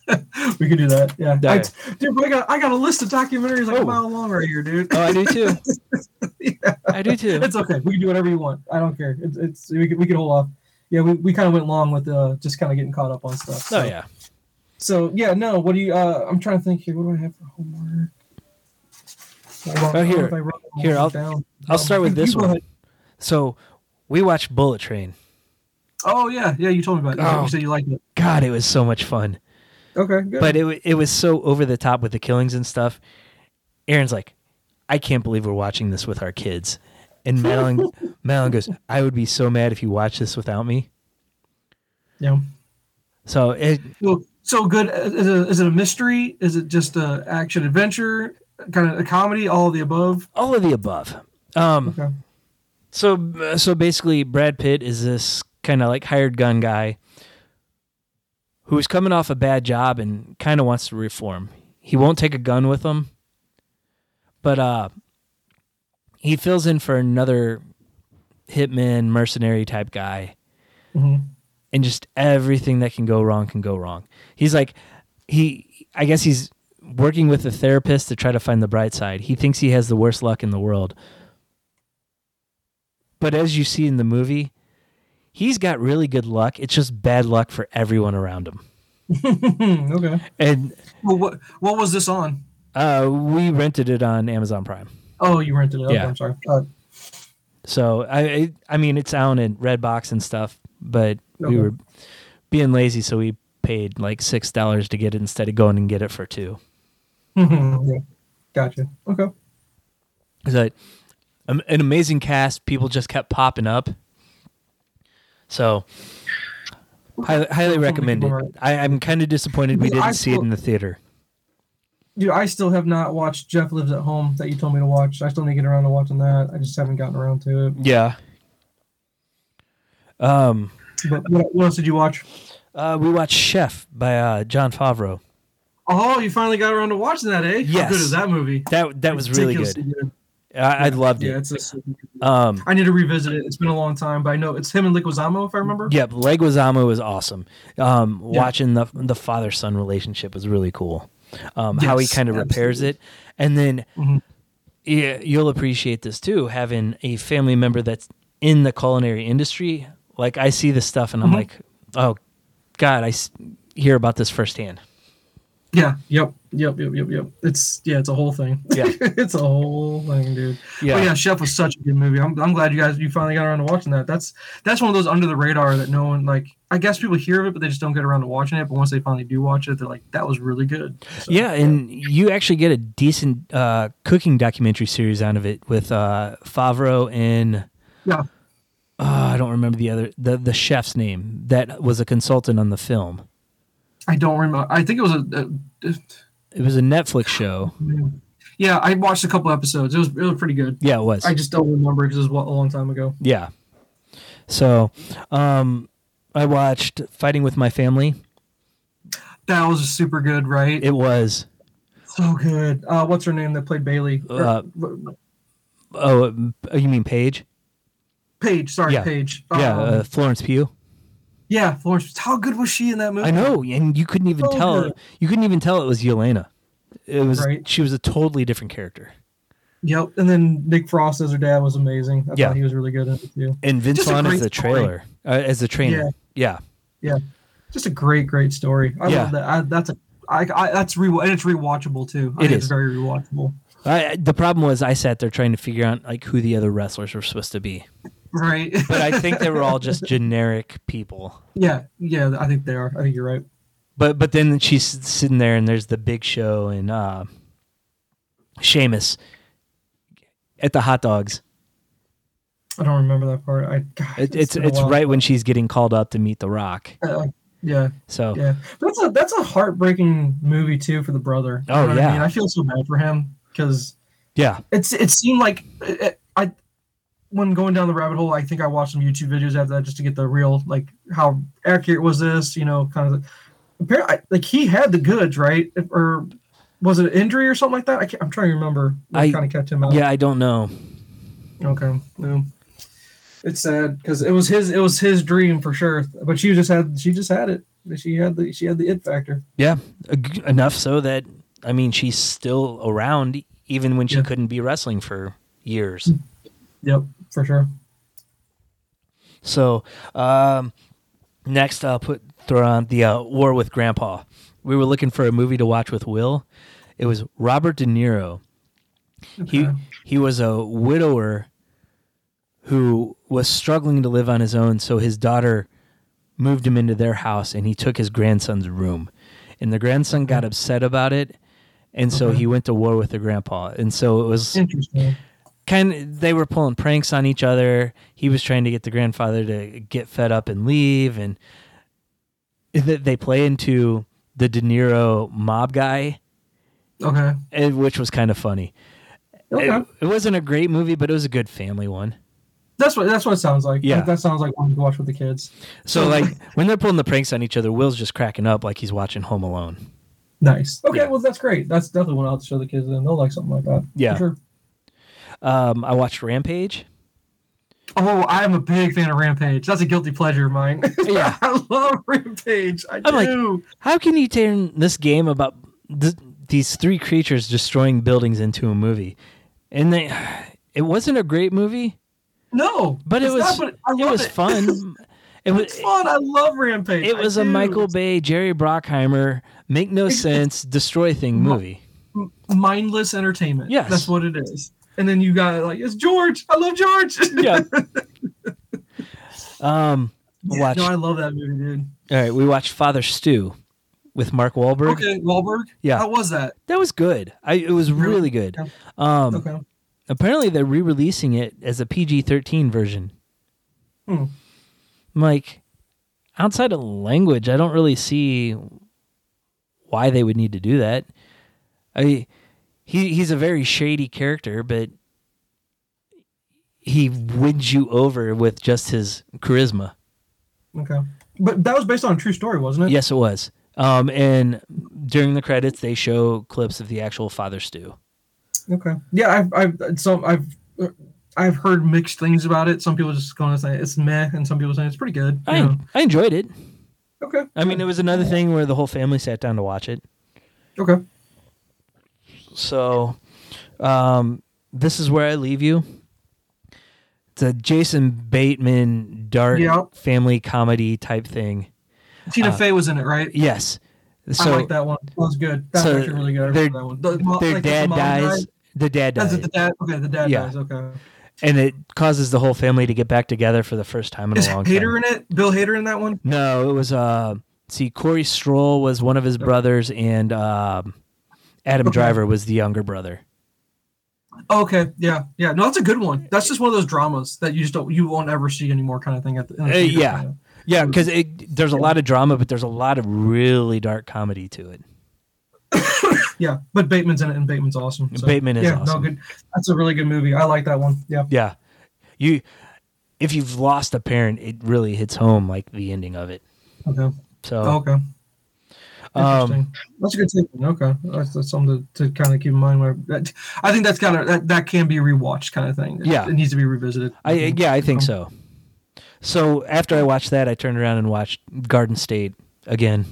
<laughs> we could do that. Yeah. I, dude, I got I got a list of documentaries like Oh. a mile long right here, dude. oh i do too yeah. <laughs> i do too It's okay. We can do whatever you want. I don't care. It's, it's we can we can hold off. Yeah, we, we kind of went long with uh just kind of getting caught up on stuff. So. oh yeah So yeah, no. What do you? uh I'm trying to think here. What do I have for homework? On, Oh, I don't know here. Here I'll down. I'll start with this one. So we watched Bullet Train. Oh yeah, yeah. You told me about it. Oh. You said you liked it. God, it was so much fun. Okay, good. But it it was so over the top with the killings and stuff. Aaron's like, I can't believe we're watching this with our kids. And <laughs> Madeline, Madeline goes, I would be so mad if you watch this without me. yeah. So it, So, so good. Is it, is it a mystery? Is it just a action adventure? Kind of a comedy? All of the above? all of the above. Um, Okay. so so basically, Brad Pitt is this kind of like hired gun guy who's coming off a bad job and kind of wants to reform. He won't take a gun with him, but uh, he fills in for another hitman mercenary type guy, hmm and just everything that can go wrong can go wrong. He's like he, I guess he's working with a therapist to try to find the bright side. He thinks he has the worst luck in the world. But as you see in the movie, he's got really good luck. It's just bad luck for everyone around him. <laughs> okay. And Well, what what was this on? uh, we rented it on Amazon Prime. Oh, you rented it. Okay, Yeah. I'm sorry. Uh, So I, I, I mean, it's out in Redbox and stuff, but we were being lazy, so we paid like six dollars to get it instead of going and get it for two. yeah. Gotcha. Okay. It's like um, an amazing cast. People just kept popping up. So highly, highly recommend it. I, I'm kind of disappointed we didn't see it in the theater. Dude, I still have not watched Jeff Lives at Home that you told me to watch. I still need to get around to watching that. I just haven't gotten around to it. Yeah. Um, But what, what else did you watch? uh, we watched Chef by uh, Jon Favreau. Oh, you finally got around to watching that, eh? How Yes. good is that movie? That that was really Ridiculously good. I, I loved Yeah, it. it's a Um, I need to revisit it. It's been a long time, but I know it's him and Leguizamo, if I remember. Yep, Leguizamo was awesome. Um, Yeah. Watching the the father son relationship was really cool. Um, how he kind of repairs it, and then Mhm. yeah, you'll appreciate this too. Having a family member that's in the culinary industry, like I see this stuff and I'm Mhm. like, oh God, I s- hear about this firsthand. Yeah. Yep. Yep. Yep. Yep. Yep. It's yeah. It's a whole thing. Yeah. <laughs> it's a whole thing, dude. Yeah, But yeah, Chef was such a good movie. I'm, I'm glad you guys you finally got around to watching that. That's that's one of those under the radar that no one like. I guess people hear of it, but they just don't get around to watching it. But once they finally do watch it, they're like, "That was really good." So, yeah, and you actually get a decent uh, cooking documentary series out of it with uh, Favreau and Yeah. uh, I don't remember the other the the chef's name that was a consultant on the film. I don't remember. I think it was a. a, It was a Netflix show. yeah, I watched a couple episodes. It was it was pretty good. Yeah, it was. I just don't remember because it was a long time ago. yeah. So, um, I watched Fighting with My Family. That was super good, right? It was so good. Uh, what's her name that played Bailey? Or- Uh, oh, uh, you mean Paige? Paige. Sorry, yeah. Paige. yeah, Um, uh, Florence Pugh. yeah, Florence. How good was she in that movie? I know, and you couldn't even So tell. good. You couldn't even tell it was Yelena. It was. Right. She was a totally different character. Yep. And then Nick Frost as her dad was amazing. I Yeah. thought he was really good in it too. And Vince Vaughn great the story. Uh, as the trainer. Yeah. Yeah. Just a great, great story. I Yeah. love that. I, that's a. I, I that's re and it's rewatchable too. I It think is. It's very rewatchable. I, the problem was I sat there trying to figure out like who the other wrestlers were supposed to be, Right. but I think they were all <laughs> just generic people. yeah. Yeah. I think they are. I think you're right. But but then she's sitting there and there's the Big Show and uh, Sheamus at the hot dogs. I don't remember that part. I God, It, it's it's right when she's getting called up to meet The Rock. Uh, yeah, So yeah. That's a that's a heartbreaking movie too for the brother. You Oh, yeah. I, mean? I feel so bad for him because yeah, it's it seemed like it, I when going down the rabbit hole. I think I watched some YouTube videos after that just to get the real like how accurate was this? You know, kind of. Apparently, like he had the goods, right? Or was it an injury or something like that? I I'm trying to remember. What I- kind of kept him out. yeah. I don't know. Okay. No. It's sad because it was his it was his dream for sure. But she just had she just had it. She had the she had the it factor. Yeah, enough so that I mean she's still around even when she Yeah. couldn't be wrestling for years. Yep, for sure. So um, next, I'll put throw on the uh, War with Grandpa. We were looking for a movie to watch with Will. It was Robert De Niro. He he was a widower who was struggling to live on his own, so his daughter moved him into their house and he took his grandson's room. And the grandson got upset about it, and so Okay. he went to war with the grandpa. And so it was Interesting. kind of they were pulling pranks on each other. He was trying to get the grandfather to get fed up and leave, and th- they play into the De Niro mob guy, Okay. eh, which was kind of funny. Okay. It, it wasn't a great movie, but it was a good family one. That's what that's what it sounds like. Yeah. That, that sounds like one to watch with the kids. So like when they're pulling the pranks on each other, Will's just cracking up like he's watching Home Alone. Nice. Okay, Yeah. well that's great. That's definitely one I'll show the kids then. They'll like something like that. Yeah. Sure. Um, I watched Rampage. Oh, I am a big fan of Rampage. That's a guilty pleasure of mine. <laughs> Yeah. I love Rampage. I I'm like- do. How can you turn this game about th- these three creatures destroying buildings into a movie? And they, <sighs> it wasn't a great movie, no, but it was not, but I it was fun. <laughs> It was It's fun. I love Rampage. it was a do. Michael Bay, Jerry Bruckheimer, make no sense, destroy thing movie. Mindless entertainment. Yes. that's what it is. And then you got like it's George. I love George. Yeah. <laughs> Um, Yeah, watch. No, I love that movie, dude. all right, we watched Father Stu with Mark Wahlberg. Okay, Wahlberg. Yeah. how was that? That was good. I it was Really? really good. Um, Okay. Apparently they're re-releasing it as a PG-13 version. Hmm. Like, outside of language, I don't really see why they would need to do that. I he he's a very shady character, but he wins you over with just his charisma. Okay, but that was based on a true story, wasn't it? Yes, it was. Um, and during the credits, they show clips of the actual Father Stu. Okay. Yeah, I've I've some I've I've heard mixed things about it. Some people just going to say it's meh, and some people saying it's pretty good. I know. I enjoyed it. Okay. I mean, it was another thing where the whole family sat down to watch it. Okay. So, um, this is where I leave you. It's a Jason Bateman dark Yeah. family comedy type thing. Tina Uh, Fey was in it, right? Yes. I So like that one. That was good. That so was actually really good. I their- that one. The their like dad mom dies. guy? The dad dies. The dad. Okay, the dad Yeah. dies. Okay. and it causes the whole family to get back together for the first time in Is a long Hader time. in it? Bill Hader in that one? No, it was uh. See, Corey Stoll was one of his brothers, and um, Adam Okay. Driver was the younger brother. Okay. Yeah. Yeah. No, that's a good one. That's just one of those dramas that you just don't, you won't ever see anymore, kind of thing. At the, the Uh, yeah. Yeah, because there's a lot of drama, but there's a lot of really dark comedy to it. Yeah. But Bateman's in it, and Bateman's awesome. so- Bateman is yeah, awesome. No, good. That's a really good movie. I like that one. Yeah. Yeah, you if you've lost a parent, it really hits home like the ending of it. Okay. So, okay. um, Interesting. that's a good take. Okay, that's, that's something to, to kind of keep in mind. Where that, I think that's kind of that, that can be rewatched, kind of thing. It- Yeah. it needs to be revisited. I yeah, I think Um, so. So after I watched that, I turned around and watched Garden State again.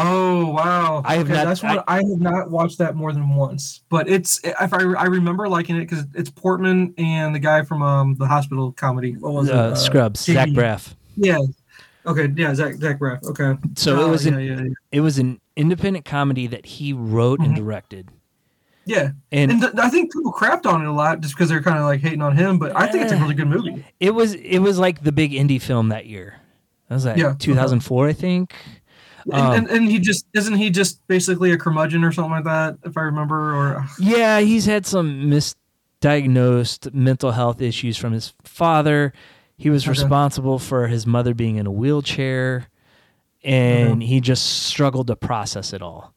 Oh wow! I have okay, not- That's one I, have not watched that more than once, but it's if I I remember liking it because it's Portman and the guy from um the hospital comedy. What was it? Uh, Scrubs, Zach Braff. Yeah. Okay. Yeah. Zach Zach Braff. Okay. So it Oh, was yeah, an yeah, yeah. it was an independent comedy that he wrote and Mhm. directed, Yeah. and, And th- I think people crapped on it a lot just because they're kind of like hating on him, but I think it's a really good movie. it was it was like the big indie film that year. That was like Yeah, okay. 2004, I think. And, Um, and, and he just isn't he just basically a curmudgeon or something like that, if I remember, or Yeah, he's had some misdiagnosed mental health issues from his father. He was Okay. responsible for his mother being in a wheelchair, and he just struggled to process it all.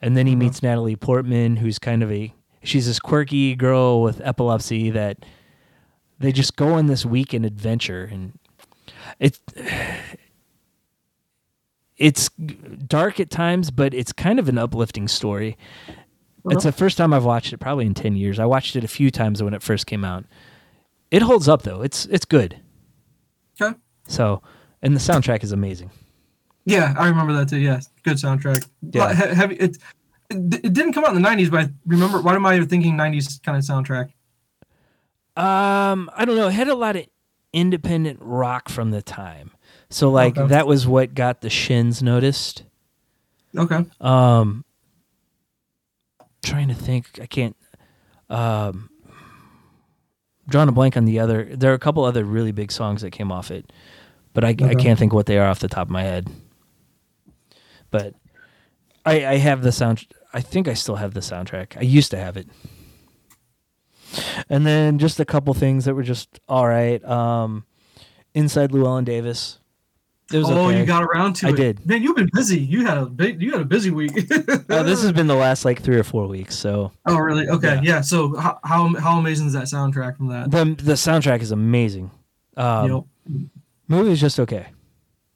And then he Okay. meets Natalie Portman, who's kind of a she's this quirky girl with epilepsy that they just go on this weekend adventure and it it's dark at times but it's kind of an uplifting story it's the first time i've watched it probably in 10 years i watched it a few times when it first came out it holds up though it's it's good Okay. so and the soundtrack is amazing Yeah, I remember that too. Yeah, good soundtrack. Yeah. Have, it, it it didn't come out in the '90s, but I remember. Why am I thinking '90s kind of soundtrack? Um, I don't know. It had a lot of independent rock from the time. So like Okay. that was what got the Shins noticed. Okay. Um trying to think. I can't um drawing a blank on the other there are a couple other really big songs that came off it. But I, I can't think what they are off the top of my head. But I I have the sound I think I still have the soundtrack. I used to have it. And then just a couple things that were just all right. Um, Inside Llewyn Davis. It was oh, okay. you got around to I it. did. Man, you've been busy. You had a big. You had a busy week. <laughs> Uh, this has been the last like three or four weeks. So Oh, really? Okay. Yeah. Yeah. So how, how how amazing is that soundtrack from that? the the soundtrack is amazing. Um, Yep. Movie is just okay.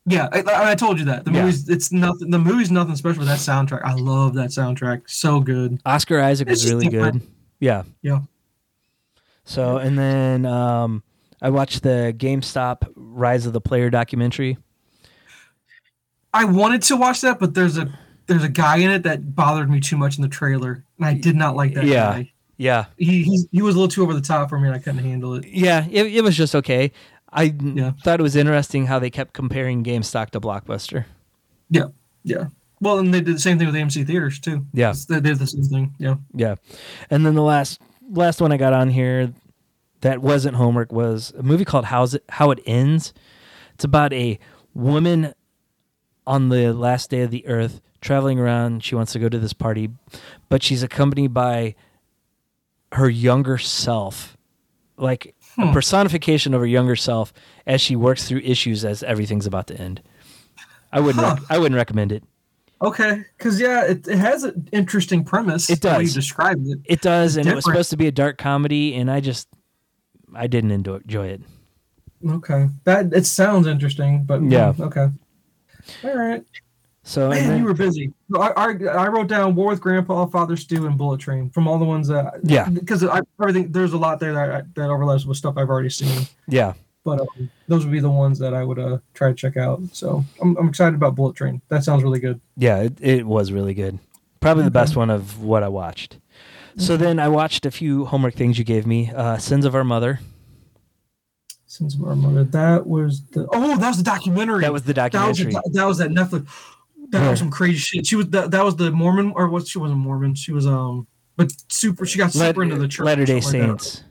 Yeah, I, I told you that the Yeah. movie's it's nothing. The movie's nothing special with that soundtrack. I love that soundtrack. So good. Oscar Isaac It's was really different. good. Yeah. Yeah. So and then um, I watched the GameStop Rise of the Player documentary. I wanted to watch that, but there's a there's a guy in it that bothered me too much in the trailer, and I did not like that Yeah. guy. Yeah. He he, he was a little too over the top for me, and I couldn't handle it. Yeah. It, it was just okay. I Yeah. thought it was interesting how they kept comparing GameStop to Blockbuster. Yeah, yeah. Well, and they did the same thing with AMC theaters too. Yeah. they did the same thing. Yeah. Yeah. And then the last last one I got on here that wasn't homework was a movie called How's It How It Ends. It's about a woman on the last day of the earth traveling around. She wants to go to this party, but she's accompanied by her younger self. Like a Hmm. personification of her younger self as she works through issues as everything's about to end. I wouldn't Huh. rec- I wouldn't recommend it. Okay, because yeah, it, it has an interesting premise. It does. You described it. It does, and it was supposed to be a dark comedy, and I just I didn't enjoy it. Okay, that it sounds interesting, but Yeah. mm, okay. All right, So <clears throat> man, then- you were busy. I, I I wrote down War with Grandpa, Father Stu, and Bullet Train from all the ones that Yeah. because I everything there's a lot there that I, that overlaps with stuff I've already seen, yeah, but um, those would be the ones that I would uh try to check out. So I'm I'm excited about Bullet Train. That sounds really good. yeah, it, it was really good. Probably the best one of what I watched. So then I watched a few homework things you gave me. Uh, Sins of Our Mother. Since our mother, that was the oh that was the documentary. That was the that was documentary. that was that Netflix. That Yeah. was some crazy shit. She was that, that was the Mormon or what? She wasn't Mormon. She was um, but super. She got super into the church. Latter Day something like. Saints.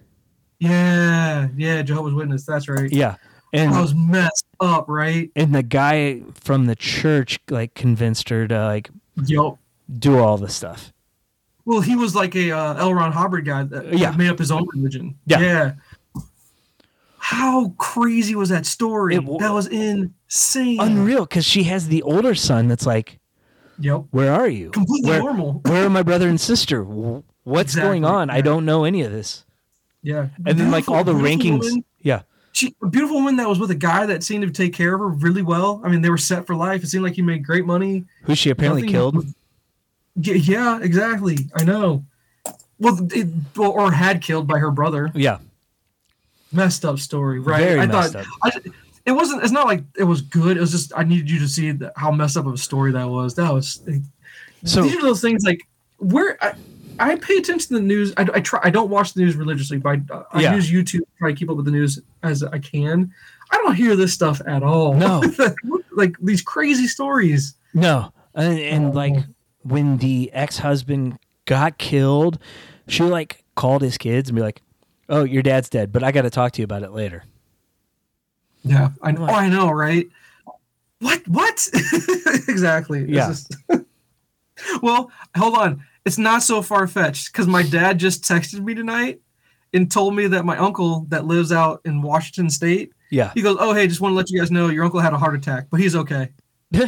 Yeah, yeah, Jehovah's Witness. That's right. Yeah, and I was messed up, right? and the guy from the church like convinced her to like Yo. do all the stuff. Well, he was like a uh, L. Ron Hubbard guy that Yeah. made up his own religion. Yeah. Yeah. How crazy was that story? That was insane. Unreal, because she has the older son that's like, Yep. "Where are you? Completely Where, normal. where are my brother and sister? Wh- What's going Exactly, on? I don't know any of this." Yeah. And then like all the rankings. woman. Yeah, she a beautiful woman that was with a guy that seemed to take care of her really well. I mean, they were set for life. It seemed like he made great money. who she apparently Nothing- killed. Yeah, yeah, exactly. I know. Well, it, well, or had killed by her brother. Yeah, Messed up story, right? Very I thought. I, it wasn't. It's not like it was good. It was just I needed you to see that, how messed up of a story that was. That was. So- these are those things like where I, I pay attention to the news. I, I try. I don't watch the news religiously, but I, I Yeah. use YouTube to try to keep up with the news as I can. I don't hear this stuff at all. No. <laughs> like these crazy stories. no, and, and Oh. like when the ex-husband got killed, she like called his kids and be like, "Oh, your dad's dead, but I got to talk to you about it later." Yeah, I know. Oh, I know, right? What? What? <laughs> exactly. It's Yeah. just- <laughs> well, hold on. It's not so far fetched because my dad just texted me tonight, and told me that my uncle that lives out in Washington State, Yeah. he goes, "Oh, hey, just want to let you guys know your uncle had a heart attack, but he's okay." <laughs>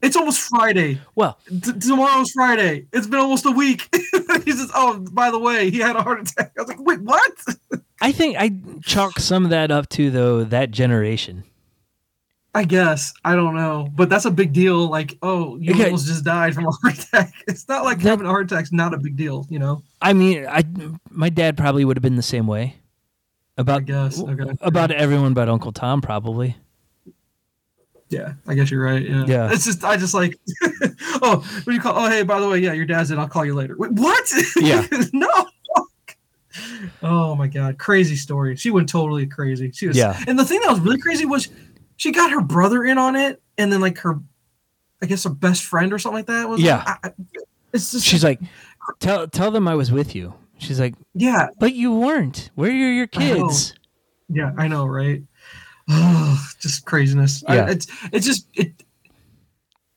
It's almost Friday. well, T- tomorrow's Friday. It's been almost a week. <laughs> he says, "Oh, by the way, he had a heart attack." I was like, "Wait, what?" <laughs> I think I chalk some of that up to though that generation. I guess I don't know, but that's a big deal. Like, oh, you Okay. almost just died from a heart <laughs> attack. It's not like That- having a heart attack's not a big deal, you know. I mean, I my dad probably would have been the same way. I About guess. Okay. about everyone but Uncle Tom probably. Yeah, I guess you're right. Yeah. Yeah. It's just I just like, <laughs> oh, what do you call? Oh, hey, by the way, yeah, your dad's in. I'll call you later. Wait, what? Yeah. <laughs> no. Oh my god, crazy story. She went totally crazy. She was. Yeah. And the thing that was really crazy was she got her brother in on it, and then like her, I guess her best friend or something like that was. Yeah. I, I, it's just. She's like, tell tell them I was with you. She's like, Yeah. but you weren't. Where are your I kids? Yeah, I know, right? Oh, just craziness. I- Yeah. it's it's just it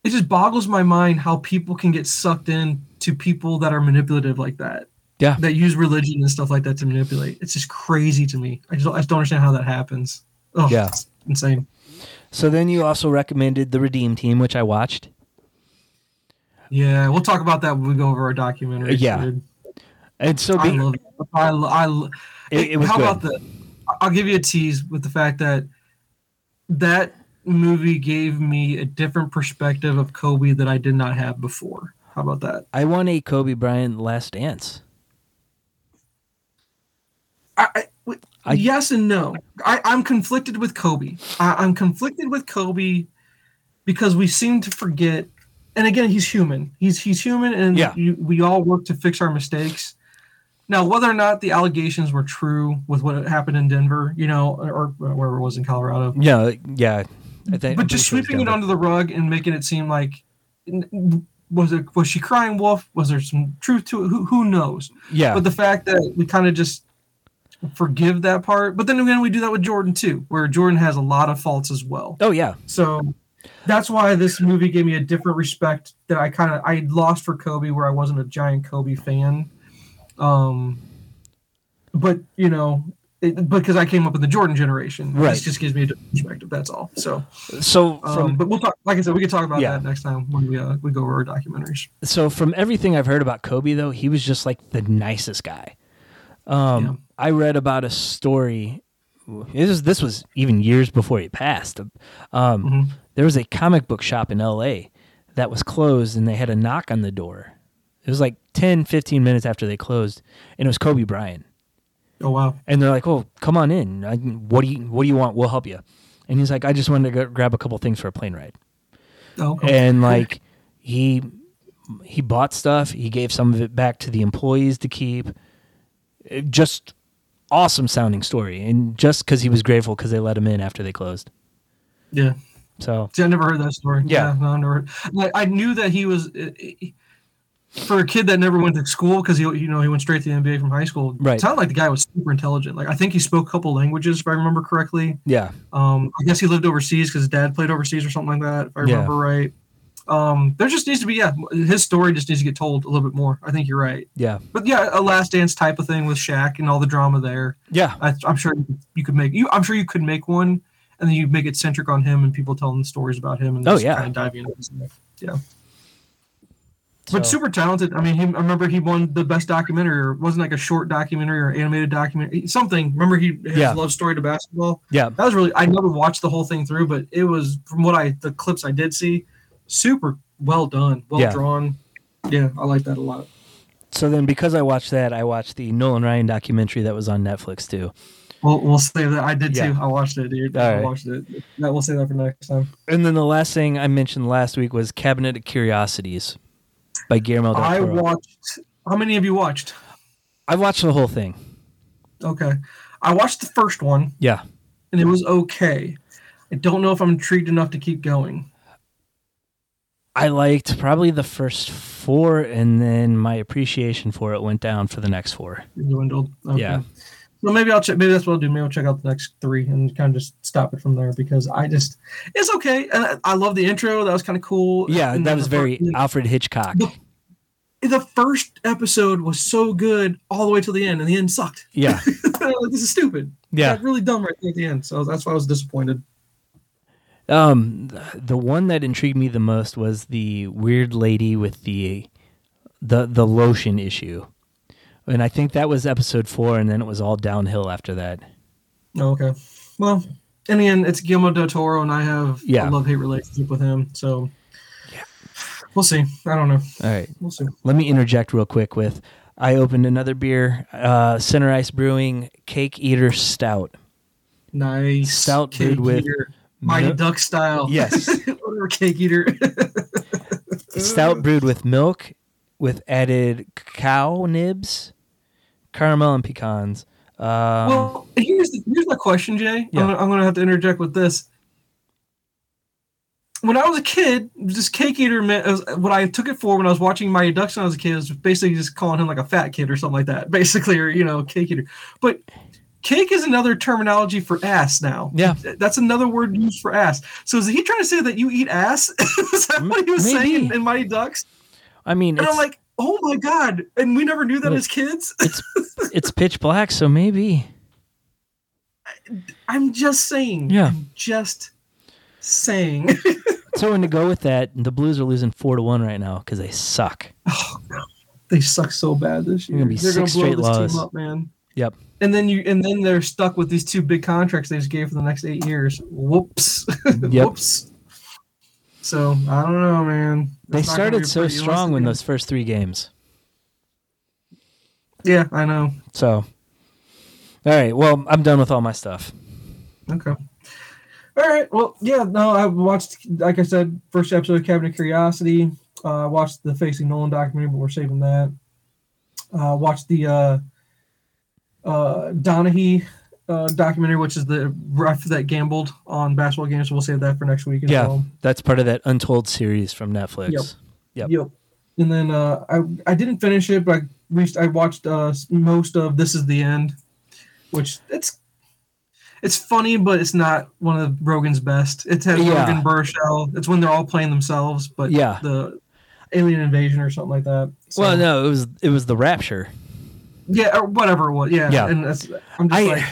it just boggles my mind how people can get sucked in to people that are manipulative like that. Yeah. That use religion and stuff like that to manipulate. It's just crazy to me. I just don't, I just don't understand how that happens. Oh, Yeah. it's insane. So then you also recommended the Redeem Team, which I watched. Yeah, we'll talk about that when we go over our documentary. Yeah. dude. And so I love it. I, I it, it was how good. about the i'll give you a tease with the fact that that movie gave me a different perspective of kobe that i did not have before. How about that? I won a Kobe Bryant Last Dance. I, I- I- yes and no. I, i'm conflicted with kobe. I, i'm conflicted with kobe because we seem to forget and again he's human. He's he's human and Yeah. you, we all work to fix our mistakes now whether or not the allegations were true with what happened in denver you know or, wherever it was in colorado. Yeah, yeah. I think, but just sweeping it under the rug and making it seem like was it was she crying wolf? Was there some truth to it? Who, who knows? Yeah, but the fact that we kind of just forgive that part but then again we do that with jordan too where jordan has a lot of faults as well. Oh yeah, so that's why this movie gave me a different respect that i kind of i lost for kobe where i wasn't a giant kobe fan um but you know it, because i came up in the jordan generation Right. this just gives me a different perspective that's all so So um, but we'll talk. Like I said, we can talk about Yeah. that next time when we uh, we go over our documentaries. so from everything I've heard about Kobe, though, he was just like the nicest guy. Um, Yeah. I read about a story. This was, this was even years before he passed. Um, Mhm. There was a comic book shop in L.A. that was closed, and they had a knock on the door. It was like 10, 15 minutes after they closed, and it was Kobe Bryant. Oh wow! And they're like, "Oh, come on in. I, what do you What do you want? We'll help you." And he's like, "I just wanted to go grab a couple things for a plane ride." Oh, okay. and like he he bought stuff he gave some of it back to the employees to keep It- just awesome sounding story and just because he was grateful because they let him in after they closed yeah. so See, I never heard that story. Yeah. no, I never. Like, I knew that he was uh, for a kid that never went to school because he you know he went straight to the NBA from high school. Right. It sounded like the guy was super intelligent. Like I think he spoke a couple languages if I remember correctly. yeah Um, I guess he lived overseas because his dad played overseas or something like that if I Yeah. remember right. Um, there just needs to be yeah, his story just needs to get told a little bit more. I think you're right. yeah But yeah, a last dance type of thing with Shaq and all the drama there. yeah I, I'm sure you could, make you. I'm sure you could make one, and then you make it centric on him and people telling stories about him and Oh, yeah. kind of diving into. Yeah, but super talented. I mean, he, I remember he won the best documentary, or wasn't like a short documentary or animated documentary, something. Remember he his Yeah. love story to basketball. yeah That was really. I never watched the whole thing through, but it was from what I the clips I did see, super well done, well Yeah. drawn. Yeah, I like that a lot. so then because i watched that i watched the nolan ryan documentary that was on netflix too We'll, we'll save that. I did Yeah. too. I watched it, dude. All I right. watched it. Yeah, we'll save that for next time. and then the last thing i mentioned last week was cabinet of curiosities by guillermo del I Toro. watched. How many of you watched? i watched the whole thing Okay, I watched the first one yeah and it was okay. I don't know if I'm intrigued enough to keep going. I liked probably the first four, and then my appreciation for it went down for the next four. It dwindled. Okay. Yeah. Well, maybe I'll check. Maybe that's what I'll do. Maybe I'll check out the next three and kind of just stop it from there because I just it's okay. And I, I love the intro. That was kind of cool. Yeah, And that was very Alfred Hitchcock. The- the first episode was so good all the way to the end, and the end sucked. Yeah, like, <laughs> this is stupid. Yeah. Really dumb right at the end. So that's why I was disappointed. Um, the one that intrigued me the most was the weird lady with the the the lotion issue, and I think that was episode four, and then it was all downhill after that. Oh, okay. Well, in the end, it's Guillermo del Toro, and I have Yeah. a love hate relationship with him. So we'll see. I don't know. All right, We'll see. let me interject real quick with I opened another beer, uh, Center Ice Brewing Cake Eater Stout. Nice. Stout cake brewed with eater. Mighty milk- Duck style. Yes. <laughs> Cake eater. Stout brewed with milk, with added cacao nibs, caramel and pecans. Um, well, here's the, here's my question, Jay. Yeah. I'm, I'm gonna have to interject with this. When I was a kid, this cake eater meant was, what I took it for when I was watching Mighty Ducks when I was a kid was basically just calling him like a fat kid or something like that, <laughs> basically, or you know, cake eater. But cake is another terminology for ass now. Yeah. that's another word used for ass. So is he trying to say that you eat ass? <laughs> is that what he was Maybe. saying in, in Mighty Ducks? I mean, And I'm like, oh my god! And we never knew that as kids. it's <laughs> it's pitch black, so maybe. I'm just saying. Yeah. I'm just saying. <laughs> <laughs> So, and to go with that, the Blues are losing four to one right now because they suck. oh, God. They suck so bad this year. They're gonna be They're six blow straight this team up, man. Yep. And then you and then they're stuck with these two big contracts they just gave for the next eight years. Whoops. Yep. Whoops. So I don't know, man. They It's gonna started so strong in those first three games. Yeah, I know. So, all right. Well, I'm done with all my stuff. Okay. All right. Well, yeah. No, I watched, like I said, first episode of Cabinet Curiosity. Uh, I watched the Facing Nolan documentary, but we're saving that. Uh, watched the uh, uh, Donaghy uh, documentary, which is the ref that gambled on basketball games. So we'll save that for next week as Yeah, well. that's part of that Untold series from Netflix. Yep. Yep. Yep. And then uh, I I didn't finish it, but I reached. I watched uh, most of This Is the End, which it's it's funny, but it's not one of Rogen's best. It has Yeah. Rogen Baruchel. It's when they're all playing themselves, but Yeah. the alien invasion or something like that. So, Well, no, it was it was the Rapture. yeah, or whatever it was. Yeah, Yeah. And that's I'm just I like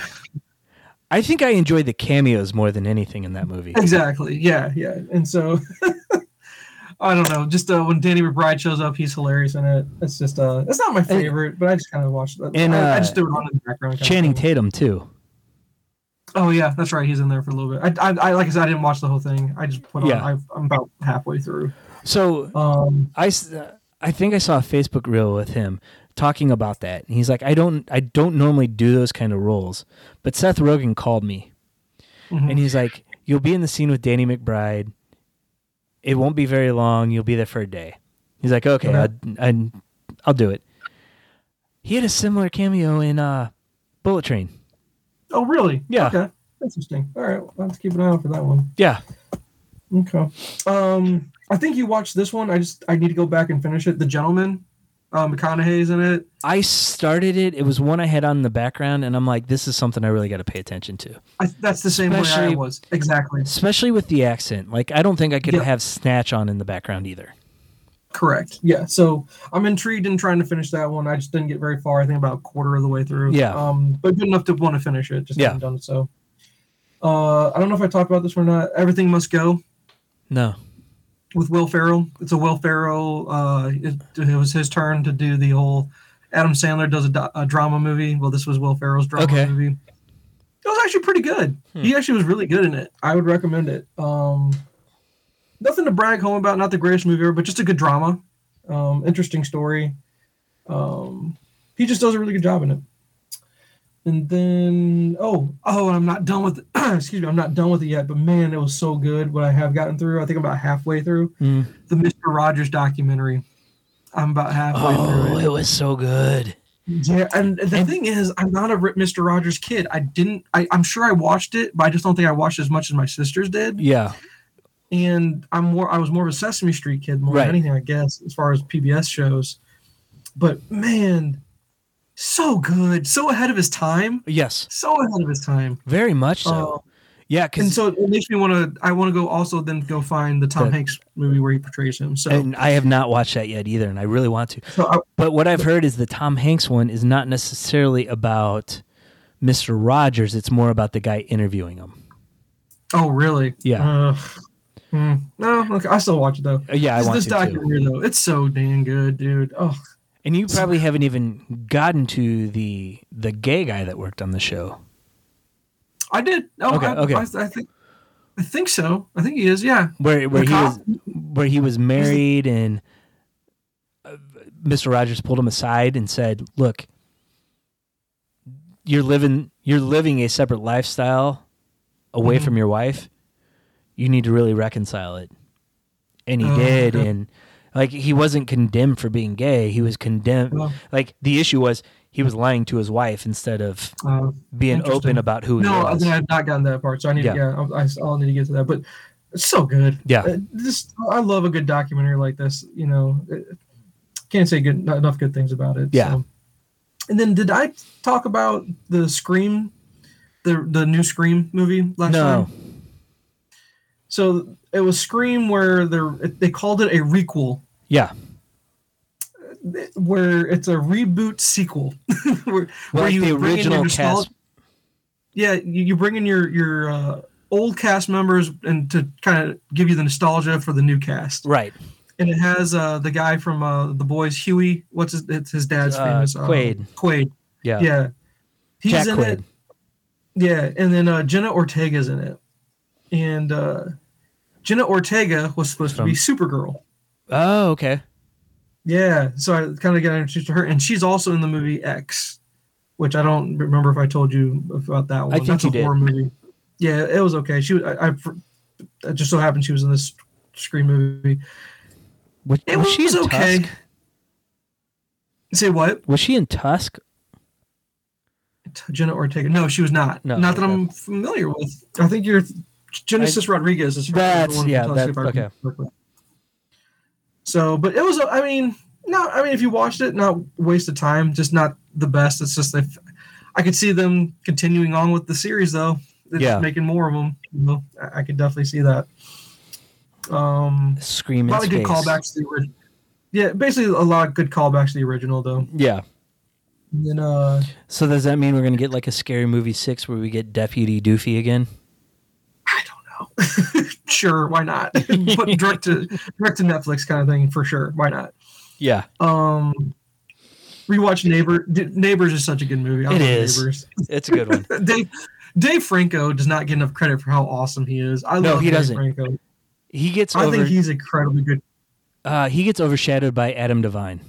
I think I enjoyed the cameos more than anything in that movie. exactly. Yeah, yeah. And so <laughs> I don't know. Just uh, when Danny McBride shows up, he's hilarious in it. It's just uh, it's not my favorite, but I just kind of watched it. And, I, I uh, just threw it on in the background. Channing. Tatum too. Oh yeah, that's right. He's in there for a little bit. I, I, I like I said, I didn't watch the whole thing. I just put on. Yeah. I, I'm about halfway through. So Um, I I think I saw a Facebook reel with him talking about that. And he's like, I don't I don't normally do those kind of roles, but Seth Rogen called me, mhm. and he's like, you'll be in the scene with Danny McBride. It won't be very long. You'll be there for a day. He's like, okay, Okay. I, I'll do it. He had a similar cameo in uh, Bullet Train. oh really? Yeah. Okay. Interesting. All right, I'll have keep an eye out for that one. Yeah, Okay. Um, I think you watched this one. I just I need to go back and finish it. The Gentleman. Uh, McConaughey's in it. I started it. It was one I had on in the background, and I'm like, this is something I really got to pay attention to. I, that's the same way I was. Exactly. especially with the accent. Like I don't think I could Yeah. have Snatch on in the background either. Correct. Yeah. So I'm intrigued in trying to finish that one. I just didn't get very far. I think about a quarter of the way through. Yeah. Um, but good enough to want to finish it. Just Yeah. haven't done it. So. Uh, I don't know if I talked about this or not. Everything must go. No. With Will Ferrell. It's a Will Ferrell. Uh, it, it was his turn to do the whole. Adam Sandler does a, a drama movie. Well, this was Will Ferrell's drama Okay. movie. It was actually pretty good. Hmm. He actually was really good in it. I would recommend it. Um, nothing to brag home about. Not the greatest movie ever, but just a good drama. Um, interesting story. Um, he just does a really good job in it. And then oh oh, I'm not done with it. <clears throat> excuse me, I'm not done with it yet. But man, it was so good. What I have gotten through, I think I'm about halfway through Mm. the Mr. Rogers documentary. I'm about halfway through Oh, it. it was so good. Yeah, and the And- thing is, I'm not a Mr. Rogers kid. I didn't. I, I'm sure I watched it, but I just don't think I watched as much as my sisters did. Yeah. And I'm more. I was more of a Sesame Street kid more Right. than anything, I guess, as far as PBS shows. But man, so good, so ahead of his time, Yes. so ahead of his time. Very much so. Uh, yeah, and so it makes me want to. I want to go also then go find the Tom Hanks movie where he portrays him. So, and I have not watched that yet either, and I really want to. so I, But what I've heard is the Tom Hanks one is not necessarily about Mr. Rogers, it's more about the guy interviewing him. Oh, really? Yeah. Uh, hmm. No, okay, I still watch it though. Uh, yeah, I this want this documentary though, it's so damn good, dude. Oh, And you probably haven't even gotten to the the gay guy that worked on the show. I did. Oh, Okay, I, okay. I, I think, I think so. I think he is. Yeah. where where he was where he was married and uh, Mr. Rogers pulled him aside and said, "Look, you're living you're living a separate lifestyle away Mhm. from your wife. You need to really reconcile it." And he Oh, did okay. and like he wasn't condemned for being gay. He was condemned like the issue was he was lying to his wife instead of uh, being open about who he no, I I've not gotten that part, so I need Yeah. to. Yeah, I, I'll need to get to that. But it's so good. Yeah. Uh, Just I love a good documentary like this. You know, Uh, can't say good enough good things about it. Yeah. so. And then did I talk about the Scream, the the new Scream movie last No. time? So it was Scream where they they called it a requel, Yeah. where it's a reboot sequel, <laughs> where, Well, like the bring in your cast Yeah, you, you bring in your your uh, old cast members and to kind of give you the nostalgia for the new cast. right. And it has uh, the guy from uh, the boys, Huey. What's his? It's his dad's Uh, famous. Quaid. Quaid. Yeah. Yeah. He's Jack in Quaid. it. Yeah, and then uh, Jenna Ortega's in it, and uh, Jenna Ortega was supposed to be Supergirl. Oh, okay. Yeah, so I kind of got introduced to her, and she's also in the movie X, which I don't remember if I told you about that one. I think That's you a did. horror movie. Yeah, it was okay. She, was- I, I, it just so happened she was in this Scream movie. Was, It was she in okay. Tusk? Say what? Was she in Tusk? Jenna Ortega? No, she was not. No, not that. I'm familiar with. I think you're Genesis Rodriguez. Is That's- the one yeah, that- I okay. So, but it was. I mean, no. I mean, if you watched it, not waste of time. Just not the best. It's just if I could see them continuing on with the series though. It's Yeah. making more of them. You know, I, I could definitely see that. Um, Scream a lot of good callbacks to the original. Yeah, basically a lot of good callbacks to the original though. Yeah. And then uh So does that mean we're gonna get like a scary movie six where we get Deputy Doofy again? <laughs> Sure, why not? <laughs> Put direct to direct to Netflix kind of thing for sure. Why not? Yeah. Um rewatch Neighbor. Neighbors is such a good movie. I It love is. Neighbors. It's a good one. <laughs> Dave Dave Franco does not get enough credit for how awesome he is. I No, love he Dave doesn't. Franco. He gets I over think he's incredibly good. uh, he gets overshadowed by Adam Devine.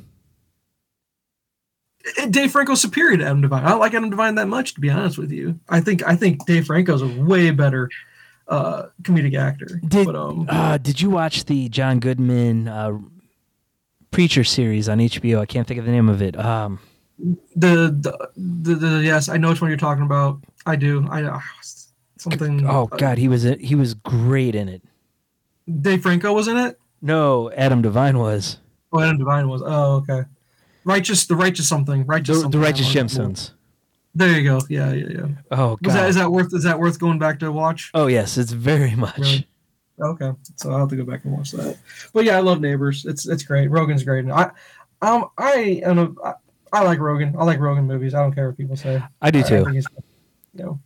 Eh, Dave Franco's superior to Adam Devine. I don't like Adam Devine that much, to be honest with you. I think I think Dave Franco's a way better uh, comedic actor. Did- but um, Uh, did you watch the John Goodman uh, Preacher series on HBO? I can't think of the name of it. Um, the, the, the the yes, I know which one you're talking about. I do. I uh, something. oh God, he was he was great in it. Dave Franco was in it. No, Adam Devine was Oh, Adam Devine was. Oh, okay. Righteous, the righteous something. Righteous. the, the. Righteous Gemstones. There you go. Yeah, yeah, yeah. Oh God. is that worth is that worth going back to watch? oh yes, it's very much. Really? Okay, so I'll have to go back and watch that. But yeah, I love Neighbors. It's it's great. Rogen's great. And I um I am a I, I like Rogen. I like Rogen movies. I don't care what people say. I do I- I too. think you know.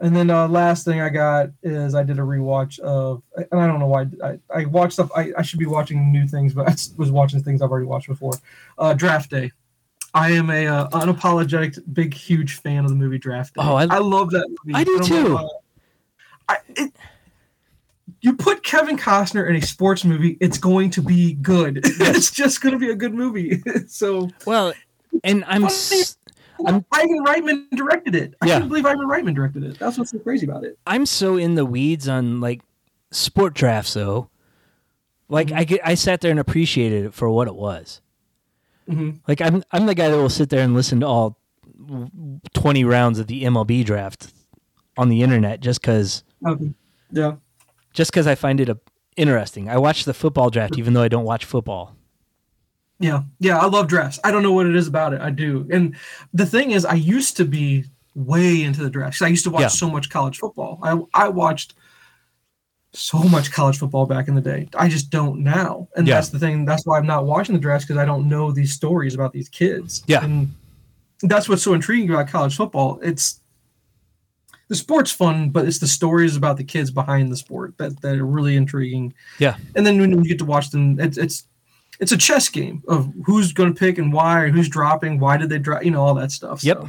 And then uh, last thing I got is I did a rewatch of, and I don't know why I, I watched stuff. I, I should be watching new things, but <laughs> I was watching things I've already watched before. Uh, Draft Day. I am a uh, unapologetic, big, huge fan of the movie Draft Day. Oh, I- I love that movie. I do don't too. I, it, you put Kevin Costner in a sports movie, it's going to be good. <laughs> it's just going to be a good movie. <laughs> so Well, and I'm s- I'm- Ivan Reitman directed it. I Yeah. can't believe Ivan Reitman directed it. That's what's so crazy about it. I'm so in the weeds on like sport drafts though. Like I get, I sat there and appreciated it for what it was. Mhm. Like I'm I'm the guy that will sit there and listen to all 20 rounds of the MLB draft on the internet just cuz Okay. Yeah. just cuz I find it a, interesting. I watch the football draft even though I don't watch football. Yeah. Yeah. I love drafts. I don't know what it is about it. I do. And the thing is, I used to be way into the drafts. I used to watch Yeah. so much college football. I, I watched so much college football back in the day. I just don't now. And Yeah. that's the thing. That's why I'm not watching the drafts because I don't know these stories about these kids. Yeah. And that's what's so intriguing about college football. It's the sport's fun, but it's the stories about the kids behind the sport that, that are really intriguing. Yeah. And then when you get to watch them, it's it's it's a chess game of who's going to pick and why, and who's dropping, why did they drop, you know, all that stuff. Yep. So,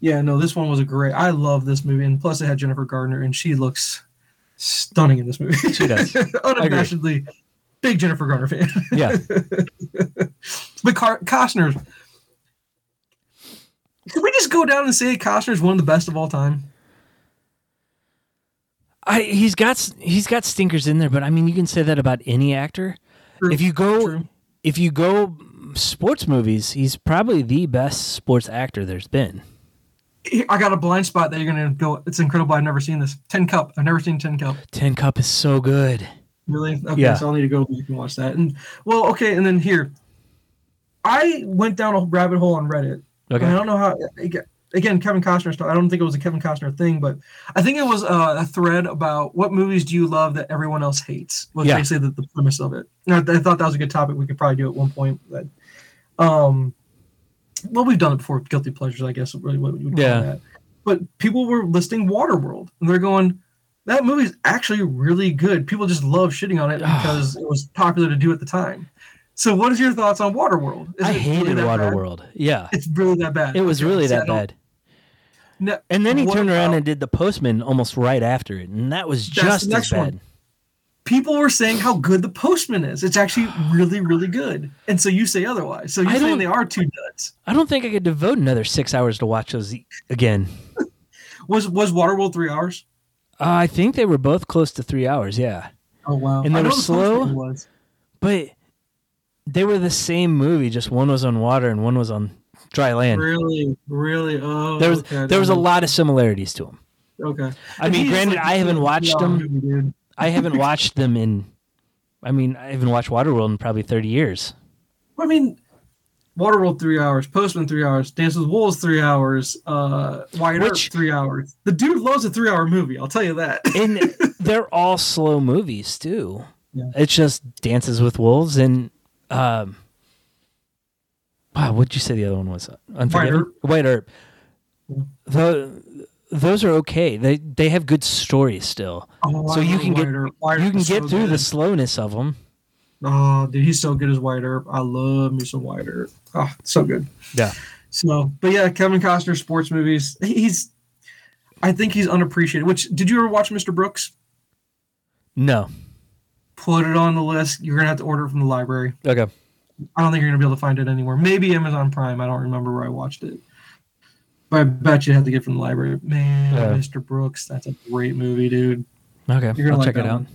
yeah, no, this one was a great. I love this movie, and plus it had Jennifer Gardner, and she looks stunning in this movie. <laughs> She does. <laughs> Unabashedly, big Jennifer Garner fan. Yeah. <laughs> But Car- Costner, can we just go down and say Costner is one of the best of all time? I he's got he's got stinkers in there, but I mean you can say that about any actor. True. If you go True. if you go sports movies, he's probably the best sports actor there's been. I got a blind spot that you're gonna go. It's incredible. I've never seen this. Tin Cup. I've never seen Tin Cup. Tin Cup is so good. Really? Okay, Yeah. so I'll need to go back and watch that. And well, okay, and then here, I went down a rabbit hole on Reddit. Okay. I don't know how. Again, Kevin Costner stuff. I don't think it was a Kevin Costner thing, but I think it was uh, a thread about what movies do you love that everyone else hates. Was Yeah. basically the, the premise of it. And I, I thought that was a good topic. We could probably do at one point. But, um, well, we've done it before. Guilty pleasures, I guess, really what we would call Yeah. that. But people were listing Waterworld, and they're going, that movie's actually really good. People just love shitting on it <sighs> because it was popular to do at the time. So, what is your thoughts on Waterworld? Is I it really hated bad? Waterworld. Yeah. It's really that bad. It was really that bad. No, And then he turned around and did the Postman almost right after it, and that was just as bad. one. People were saying how good the Postman is. It's actually <sighs> really, really good. And so you say otherwise. So you're saying they are two duds. I don't think I could devote another six hours to watch those again. <laughs> Was was Waterworld three hours? Uh, I think they were both close to three hours. Yeah, Oh wow! And they I were the slow? Was. but they were the same movie. Just one was on water and one was on dry land. Really, really. Oh, There was okay. there was a lot of similarities to them. Okay. I And mean, granted, like I haven't watched two-hour them. I haven't <laughs> watched them in. I mean, I haven't watched Waterworld in probably thirty years. I mean, Waterworld three hours, Postman three hours, Dance with Wolves three hours, uh, White Which- Earp three hours. The dude loves a three hour movie. I'll tell you that. <laughs> and they're all slow movies too. Yeah. It's just Dances with Wolves and um. Wow, what'd you say the other one was? Unforgiven. Earp. Wyatt Earp. Yeah. Tho- those are okay. They they have good stories still, Oh, so you can get Wyatt Earp. White you can get so through the slowness of them. Oh, dude, he's so good as Wyatt Earp. I love me some Wyatt Earp. Oh, so good. Yeah. So, but yeah, Kevin Costner sports movies. He's, I think he's unappreciated. Which did you ever watch Mr. Brooks? No. Put it on the list. You're gonna have to order it from the library. Okay. I don't think you're gonna be able to find it anywhere. Maybe Amazon Prime. I don't remember where I watched it. But I bet you have to get from the library. Man, Yeah. Mr. Brooks, that's a great movie, dude. Okay. You're gonna I'll like check it out. one.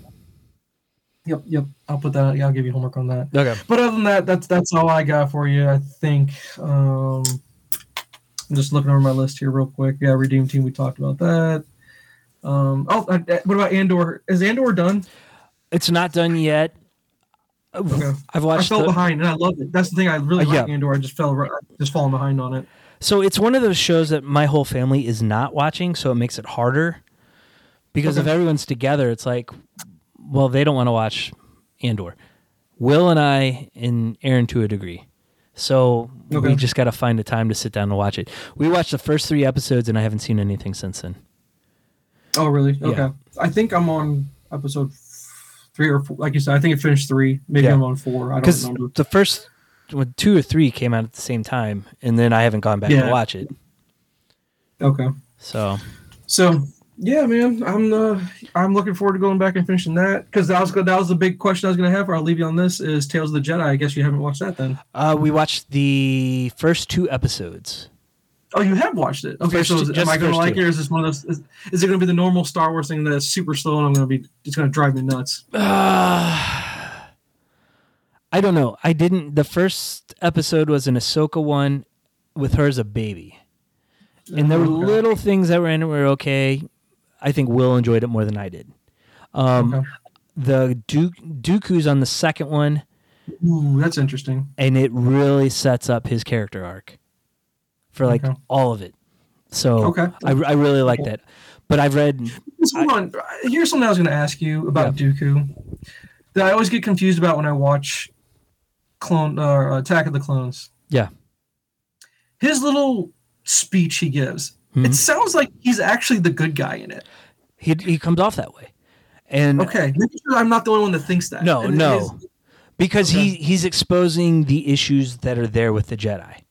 Yep, yep. I'll put that. Yeah, I'll give you homework on that. Okay. But other than that, that's that's all I got for you. I think. Um, I'm just looking over my list here real quick. Yeah, Redeem Team. We talked about that. Um, oh, uh, uh, what about Andor? Is Andor done? It's not done yet. Okay. I've watched. I fell the- behind, and I love it. That's the thing. I really Uh, like yeah. Andor. I just fell right, just falling behind on it. So it's one of those shows that my whole family is not watching, so it makes it harder. Because if everyone's together, it's like, well, they don't want to watch Andor. Will and I and Aaron to a degree. So we just got to find a time to sit down and watch it. We watched the first three episodes, and I haven't seen anything since then. Oh, really? Okay. Yeah. I think I'm on episode three or four. Like you said, I think it finished three. Maybe Yeah. I'm on four. I don't Because remember. the first well, two or three came out at the same time, and then I haven't gone back Yeah. to watch it. Okay. So So yeah, man, I'm uh, I'm looking forward to going back and finishing that because that was that was the big question I was gonna have. Or I'll leave you on this is Tales of the Jedi. I guess you haven't watched that then. uh, we watched the first two episodes. Oh, you have watched it. Okay, First so is, am I gonna like two. it, or is this one of those? Is, is it gonna be the normal Star Wars thing that's super slow and I'm gonna be it's gonna drive me nuts? Uh, I don't know. I didn't. The first episode was an Ahsoka one with her as a baby, and there were Okay. little things that were in it were okay. I think Will enjoyed it more than I did. Um, Okay. The du- Dooku's on the second one, Ooh, that's interesting. and it really sets up his character arc for like Okay. all of it. So Okay. I, I really like that. But I've read So hold on. Here's something I was going to ask you about Dooku that I always get confused about when I watch Clone uh, Attack of the Clones. Yeah. his little speech he gives, Mhm. it sounds like he's actually the good guy in it. He he comes off that way, and Okay, I'm not the only one that thinks that. No, And no. his- because Okay. he he's exposing the issues that are there with the Jedi,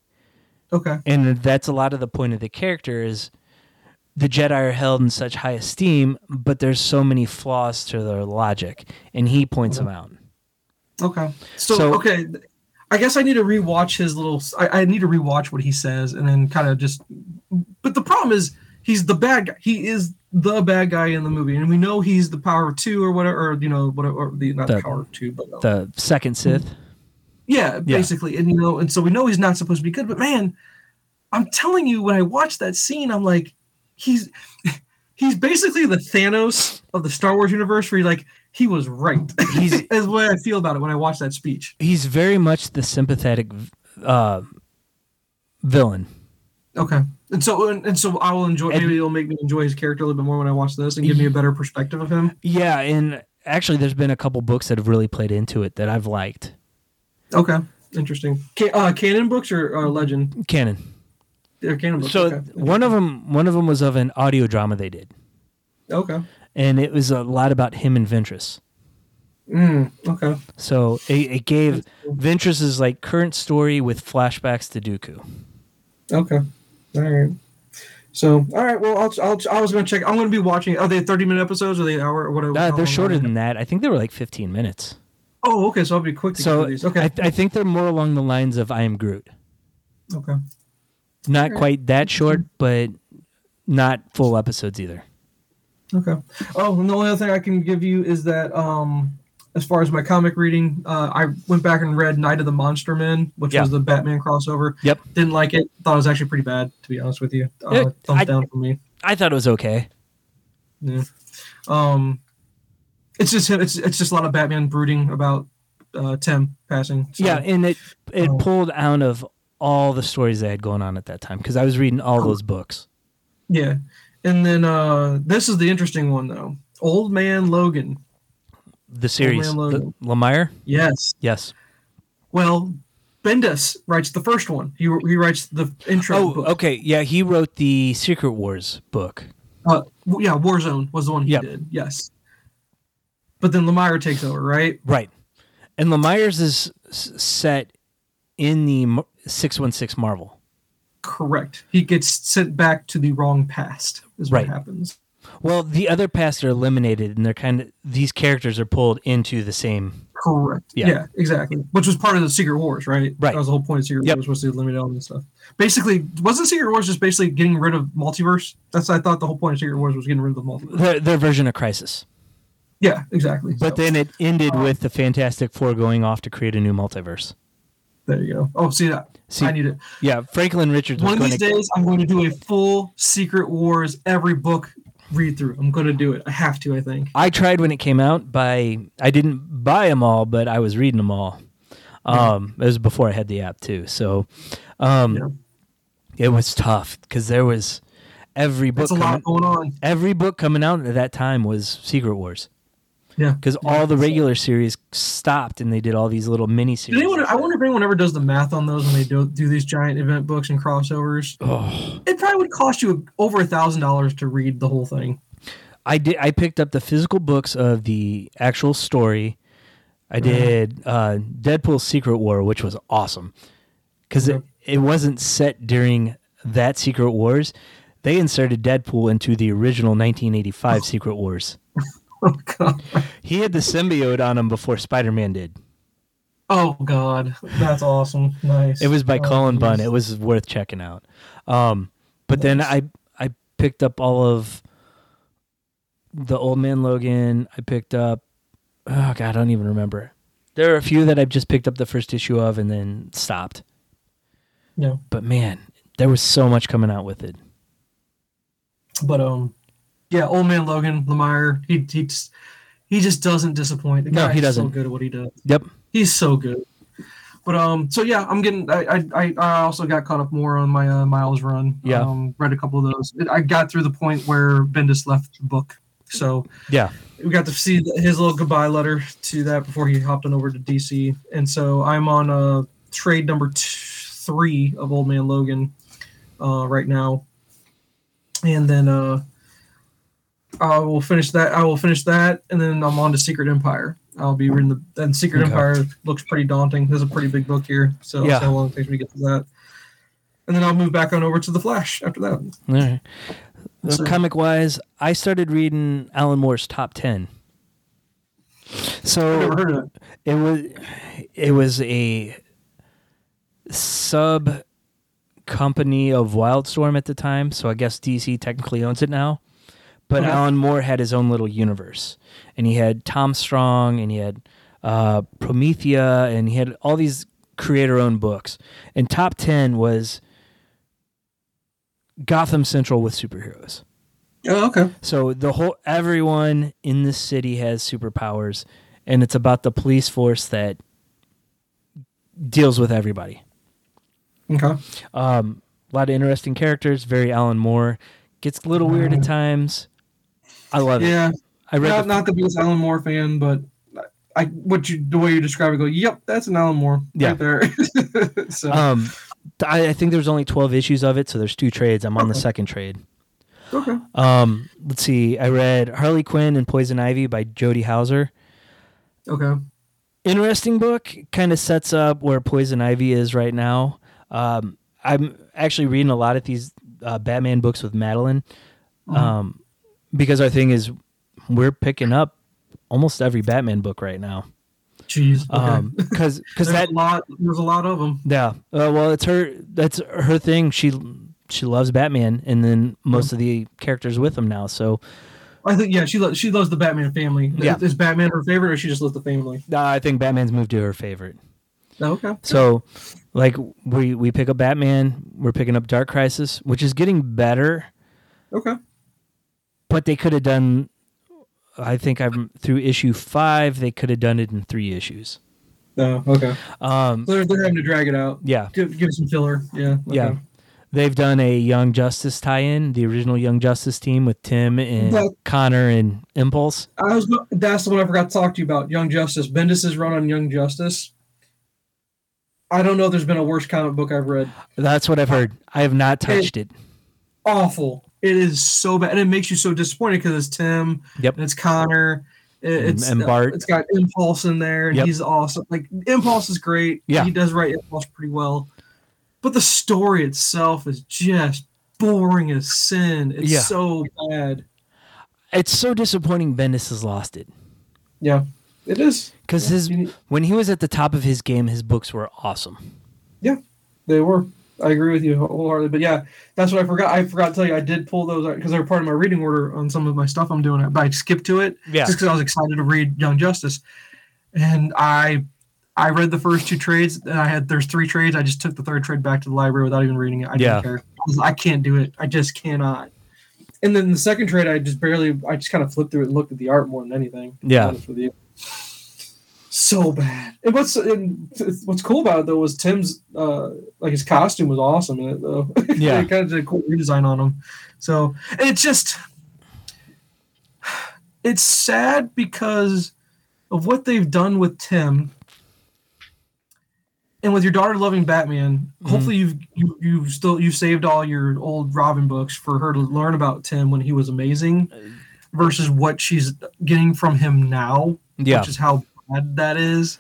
okay, and that's a lot of the point of the character is the Jedi are held in such high esteem, but there's so many flaws to their logic, and he points them out. Okay. So, So- okay, I guess I need to rewatch his little. I, I need to rewatch what he says and then kind of just. But the problem is he's the bad guy. He is the bad guy in the movie, and we know he's the power of two or whatever, or you know, whatever, or the not The- power of two, but The second mm-hmm. Sith, Yeah, basically. And you know, and so we know he's not supposed to be good, but man, I'm telling you, when I watch that scene, I'm like, he's <laughs> he's basically the Thanos of the Star Wars universe, where he like he was right. He's- <laughs> is the way I feel about it when I watch that speech. he's very much the sympathetic uh, villain. Okay. And so and, and so I will enjoy And- maybe it'll make me enjoy his character a little bit more when I watch this and give me a better perspective of him. Yeah, and actually, there's been a couple books that have really played into it that I've liked. Okay. Interesting. Ca- uh, canon books or uh, legend? Canon. They're canon books. So okay. one of them, one of them was of an audio drama they did, Okay. And it was a lot about him and Ventress. Mm, okay. So it, it gave Ventress's like current story with flashbacks to Dooku. Okay. All right. So, all right. Well, I'll, I'll, I was going to check. I'm going to be watching. Are they 30 minute episodes? Or are they an hour or whatever? Uh, how they're long shorter are they? than that. I think they were like 15 minutes. Oh, okay. So I'll be quick to So through these. Okay. I, I think they're more along the lines of I Am Groot. okay. Not quite that short, but not full episodes either. Okay. Oh, and the only other thing I can give you is that, um, as far as my comic reading, uh, I went back and read Night of the Monster Men, which Yeah. was the Batman crossover. Yep. Didn't like it. Thought it was actually pretty bad, to be honest with you. Uh, It- thumbs I- down for me. I thought it was okay. Yeah. Um, it's just it's it's just a lot of Batman brooding about uh, Tim passing. So- Yeah, and it it Oh. pulled out of all the stories they had going on at that time because I was reading all those books. Yeah. And then uh this is the interesting one though. Old Man Logan. The series, Man the, Lemire. Yes. Yes. Well, Bendis writes the first one. He he writes the intro Oh, book. okay. Yeah, he wrote the Secret Wars book. Uh, yeah, Warzone was the one he Yep. did. Yes. But then Lemire takes over, right? Right. And Lemire's is set in the six one six Marvel. Correct. He gets sent back to the wrong past. Is Right. what happens. Well, the other pasts are eliminated, and they're kind of these characters are pulled into the same. Correct. Yeah. Yeah. exactly. Which was part of the Secret Wars, right? Right. That was the whole point of Secret Yep. Wars was to eliminate all this stuff. Basically, wasn't Secret Wars just basically getting rid of multiverse? That's I thought the whole point of Secret Wars was getting rid of the multiverse. Their, their version of Crisis. Yeah, exactly. But So, then it ended uh, with the Fantastic Four going off to create a new multiverse. There you go. Oh, see that? See, I need it. yeah, Franklin Richards was One of these to. days, I'm going to do a full Secret Wars every book read through. I'm going to do it. I have to. I think. I tried when it came out. By I didn't buy them all, but I was reading them all. Um, it was before I had the app too, so um, Yeah. it was tough because there was every book. That's a lot coming- going on. every book coming out at that time was Secret Wars Yeah. because all the regular series stopped and they did all these little mini series. anyone, I wonder if anyone ever does the math on those when they do, do these giant event books and crossovers. Oh, It probably would cost you over a thousand dollars to read the whole thing. I did. I picked up the physical books of the actual story. I did uh, Deadpool Secret War, which was awesome because it, it wasn't set during that Secret Wars. They inserted Deadpool into the original 1985 Secret Wars. Oh god. He had the symbiote on him before Spider Man did. Oh god. That's awesome. Nice. It was by Oh, Cullen Bunn. It was worth checking out. Um, but then I I picked up all of the Old Man Logan. I picked up. Oh God, I don't even remember. There are a few that I've just picked up the first issue of and then stopped. Yeah. But man, there was so much coming out with it. But um yeah, old man Logan Lemire, he he just he just doesn't disappoint. The No, he doesn't. so good at what he does. Yep. He's so good. But um, so yeah, I'm getting. I I, I- also got caught up more on my uh, Miles run. Yeah. Um, read a couple of those. I got through the point where Bendis left the book, so Yeah. we got to see his little goodbye letter to that before he hopped on over to DC. And so I'm on uh trade number t- three of Old Man Logan. uh, right now, and then uh, I will finish that. I will finish that, and then I'm on to Secret Empire. I'll be reading the and Secret Okay. Empire looks pretty daunting. There's a pretty big book here, so Yeah. how long it takes me to get to that. And then I'll move back on over to the Flash after that. All right. So- comic wise, I started reading Alan Moore's top ten. So never heard of it. it was it was a sub company of Wildstorm at the time, so I guess DC technically owns it now. But Okay. Alan Moore had his own little universe, and he had Tom Strong, and he had uh, Promethea, and he had all these creator-owned books. And top ten was Gotham Central with superheroes. Oh, okay. So the whole everyone in this city has superpowers, and it's about the police force that deals with everybody. Okay. Um, a lot of interesting characters. Very Alan Moore. Gets a little weird at times. I love it. Yeah. I read. Not, the- not the biggest Alan Moore fan, but I what you the way you describe it, go, yep, that's an Alan Moore Yeah. right there. <laughs> so um, I, I think there's only 12 issues of it, so there's two trades. I'm on the second trade. okay. Um, let's see. I read Harley Quinn and Poison Ivy by Jody Houser. Okay. interesting book kind of sets up where poison ivy is right now um, i'm actually reading a lot of these uh, batman books with madeline um, because our thing is we're picking up almost every batman book right now Jeez. Okay. um because because there's that a lot there's a lot of them. yeah uh, well it's her that's her thing she she loves batman and then most of the characters with him now so I think yeah, she lo- she loves the Batman family. Yeah. Is Batman her favorite or she just loves the family? uh, i think batman's moved to her favorite Oh, okay. So, like we we pick up Batman, we're picking up Dark Crisis, which is getting better, Okay. But they could have done. I think I'm through issue five. They could have done it in three issues. No, okay. Um, They're, they're having to drag it out. yeah, Give, give some filler. Yeah. okay. yeah. They've done a Young Justice tie-in, the original Young Justice team with Tim and That- Connor and Impulse. I was that's the one I forgot to talk to you about. Young Justice. Bendis's run on Young Justice. I don't know. if There's been a worse comic book I've read. That's what I've heard. I have not touched it. Awful. It is so bad, and it makes you so disappointed because it's Tim. Yep. And it's Connor. It's and Bart. It's got Impulse in there, and Yep. he's awesome. Like Impulse is great. Yeah. he does write Impulse pretty well, but the story itself is just boring as sin. It's Yeah. so bad. It's so disappointing. Bendis has lost it Yeah, it is. because Yeah. his when he was at the top of his game, his books were awesome. Yeah, they were. I agree with you wholeheartedly. But yeah, that's what I forgot. I forgot to tell you. I did pull those because they were part of my reading order on some of my stuff I'm doing. But I skipped to it Yeah. just because I was excited to read Young Justice, and I I read the first two trades, and I had there's three trades. I just took the third trade back to the library without even reading it. I Yeah. didn't care. I, can't do it. I just cannot. And then the second trade, I just barely. I just kind of flipped through it and looked at the art more than anything. Yeah. Honest with you. So bad. And what's and what's cool about it though was Tim's uh like his costume was awesome in it though. <laughs> Yeah. kind of did a cool redesign on him. So it's just it's sad because of what they've done with Tim. And with your daughter loving Batman, Mhm. hopefully you've you you still you saved all your old Robin books for her to learn about Tim when he was amazing versus what she's getting from him now, Yeah. which is how bad that is.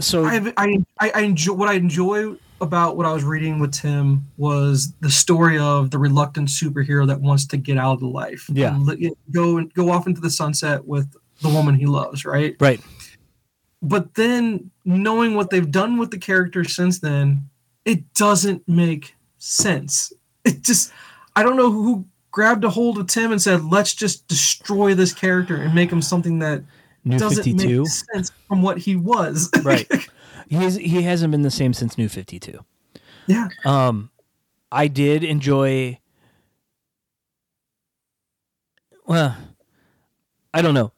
So I, I I I enjoy what I enjoy about what I was reading with Tim was the story of the reluctant superhero that wants to get out of the life. Yeah. and go and go off into the sunset with the woman he loves, right? right. But then knowing what they've done with the character since then, it doesn't make sense. It just I don't know who grabbed a hold of Tim and said, "Let's just destroy this character and make him something that New doesn't Fifty Two. make sense from what he was." Right. <laughs> He's he hasn't been the same since New Fifty Two. yeah. Um, I did enjoy. Well, I don't know.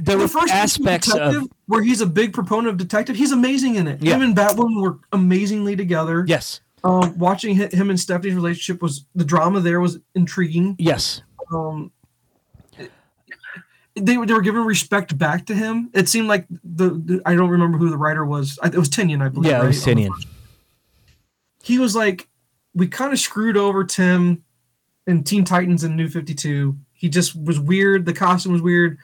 There the were first aspects detective, of where he's a big proponent of detective. He's amazing in it. Yeah. Him and Batwoman were amazingly together. yes, Um, watching him and Stephanie's relationship was the drama there was intriguing. yes, Um, they were they were giving respect back to him. It seemed like the, the I don't remember who the writer was. I, it was Tynion, I believe. yeah. It was Tynion. He was like we kind of screwed over Tim in Teen Titans and New 52. He just was weird. The costume was weird.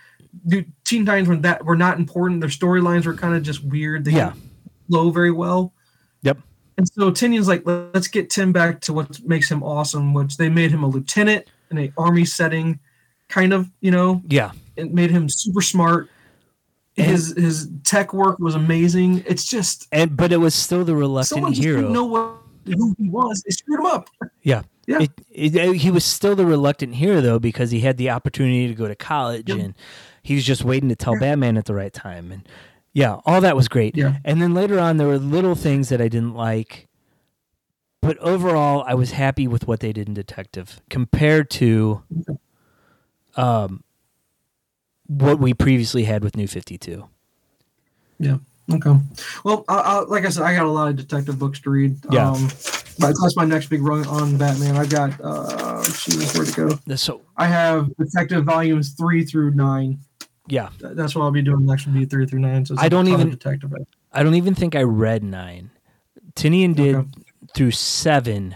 New, Teen Titans were that were not important. Their storylines were kind of just weird. They Yeah. didn't flow very well. Yep. And so Tynion's like, let's get Tim back to what makes him awesome, which they made him a lieutenant in a army setting, kind of, you know, Yeah. It made him super smart. His his tech work was amazing. It's just And but it was still the reluctant someone just hero. didn't know what who he was. It screwed him up. <laughs> Yeah. Yeah. It, it, he was still the reluctant hero though because he had the opportunity to go to college Yep. and he was just waiting to tell Batman at the right time and yeah, all that was great. Yeah. And then later on there were little things that I didn't like. But overall I was happy with what they did in Detective compared to um what we previously had with New 52. Yeah. Okay. Well, I, I, like I said, I got a lot of detective books to read. Yeah. Um, but that's my next big run on Batman. I've got uh, shoot, where to go? So I have detective volumes three through nine. yeah, Th- That's what I'll be doing next. Will be three through nine. So I don't even- detective. I don't even think I read 9. Tynion did Okay. through 7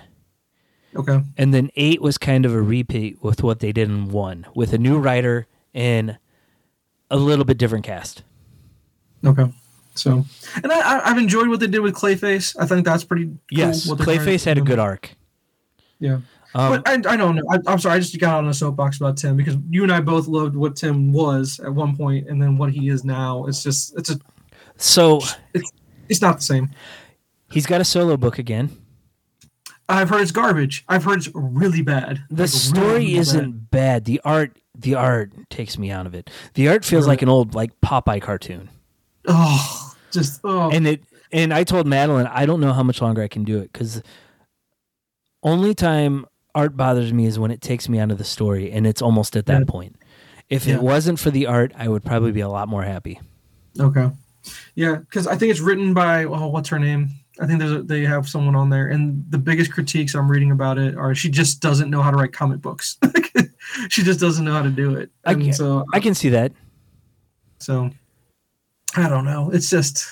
Okay. and then eight was kind of a repeat with what they did in one with a new writer and a little bit different cast Okay. So, and I, I've enjoyed what they did with Clayface. I think that's pretty. Cool, yes what they're trying to clayface had a good arc Yeah. um, but I, I don't know. I, I'm sorry. I just got on a soapbox about Tim because you and I both loved what Tim was at one point, and then what he is now. It's just it's a so it's not the same. he's got a solo book again I've heard it's garbage. I've heard it's really bad. the Like, story really, isn't bad. the art the art takes me out of it the art feels like an old like popeye cartoon. Oh, just oh. and it and i told madeline i don't know how much longer i can do it because only time art bothers me is when it takes me out of the story and it's almost at that Yeah. point if Yeah. it wasn't for the art i would probably be a lot more happy okay. Yeah, because I think it's written by oh, what's her name? I think there's a, they have someone on there, and the biggest critiques I'm reading about it are she just doesn't know how to write comic books. <laughs> she just doesn't know how to do it. I get- so i can see that So I don't know. It's just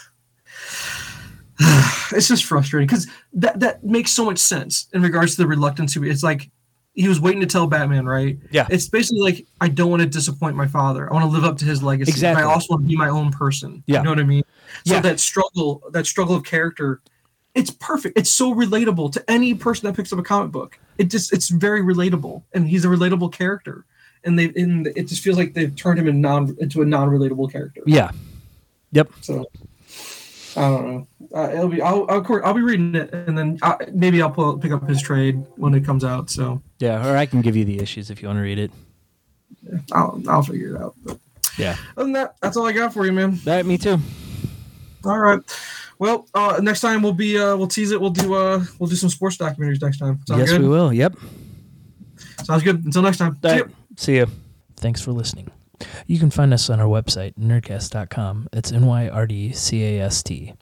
<sighs> it's just frustrating because that that makes so much sense in regards to the reluctance. It's like he was waiting to tell Batman, right? Yeah. It's basically like I don't want to disappoint my father. I want to live up to his legacy. but Exactly. I also want to be my own person. Yeah. You know what I mean? So Yeah. that struggle, that struggle of character, it's perfect. It's so relatable to any person that picks up a comic book. It just it's very relatable, and he's a relatable character. And they and it just feels like they've turned him in non into a non relatable character. yeah yep So I don't know. Uh, it'll be. I'll, I'll, of course, I'll be reading it, and then I, maybe I'll pull, pick up his trade when it comes out. So yeah or i can give you the issues if you want to read it I'll I'll figure it out. But yeah other than that, that's all I got for you, man. that me too All right. Well, uh, next time we'll be uh, we'll tease it. We'll do uh, we'll do some sports documentaries next time. Sound yes good? we will yep Sounds good. Until next time. See All right. see you thanks for listening you can find us on our website nyrdcast.com it's n-y-r-d-c-a-s-t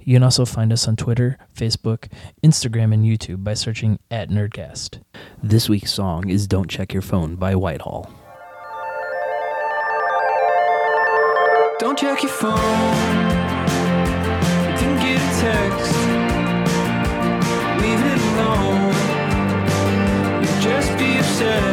you can also find us on twitter facebook instagram and youtube by searching at nyrdcast this week's song is don't check your phone by whitehall Don't check your phone. Just be upset.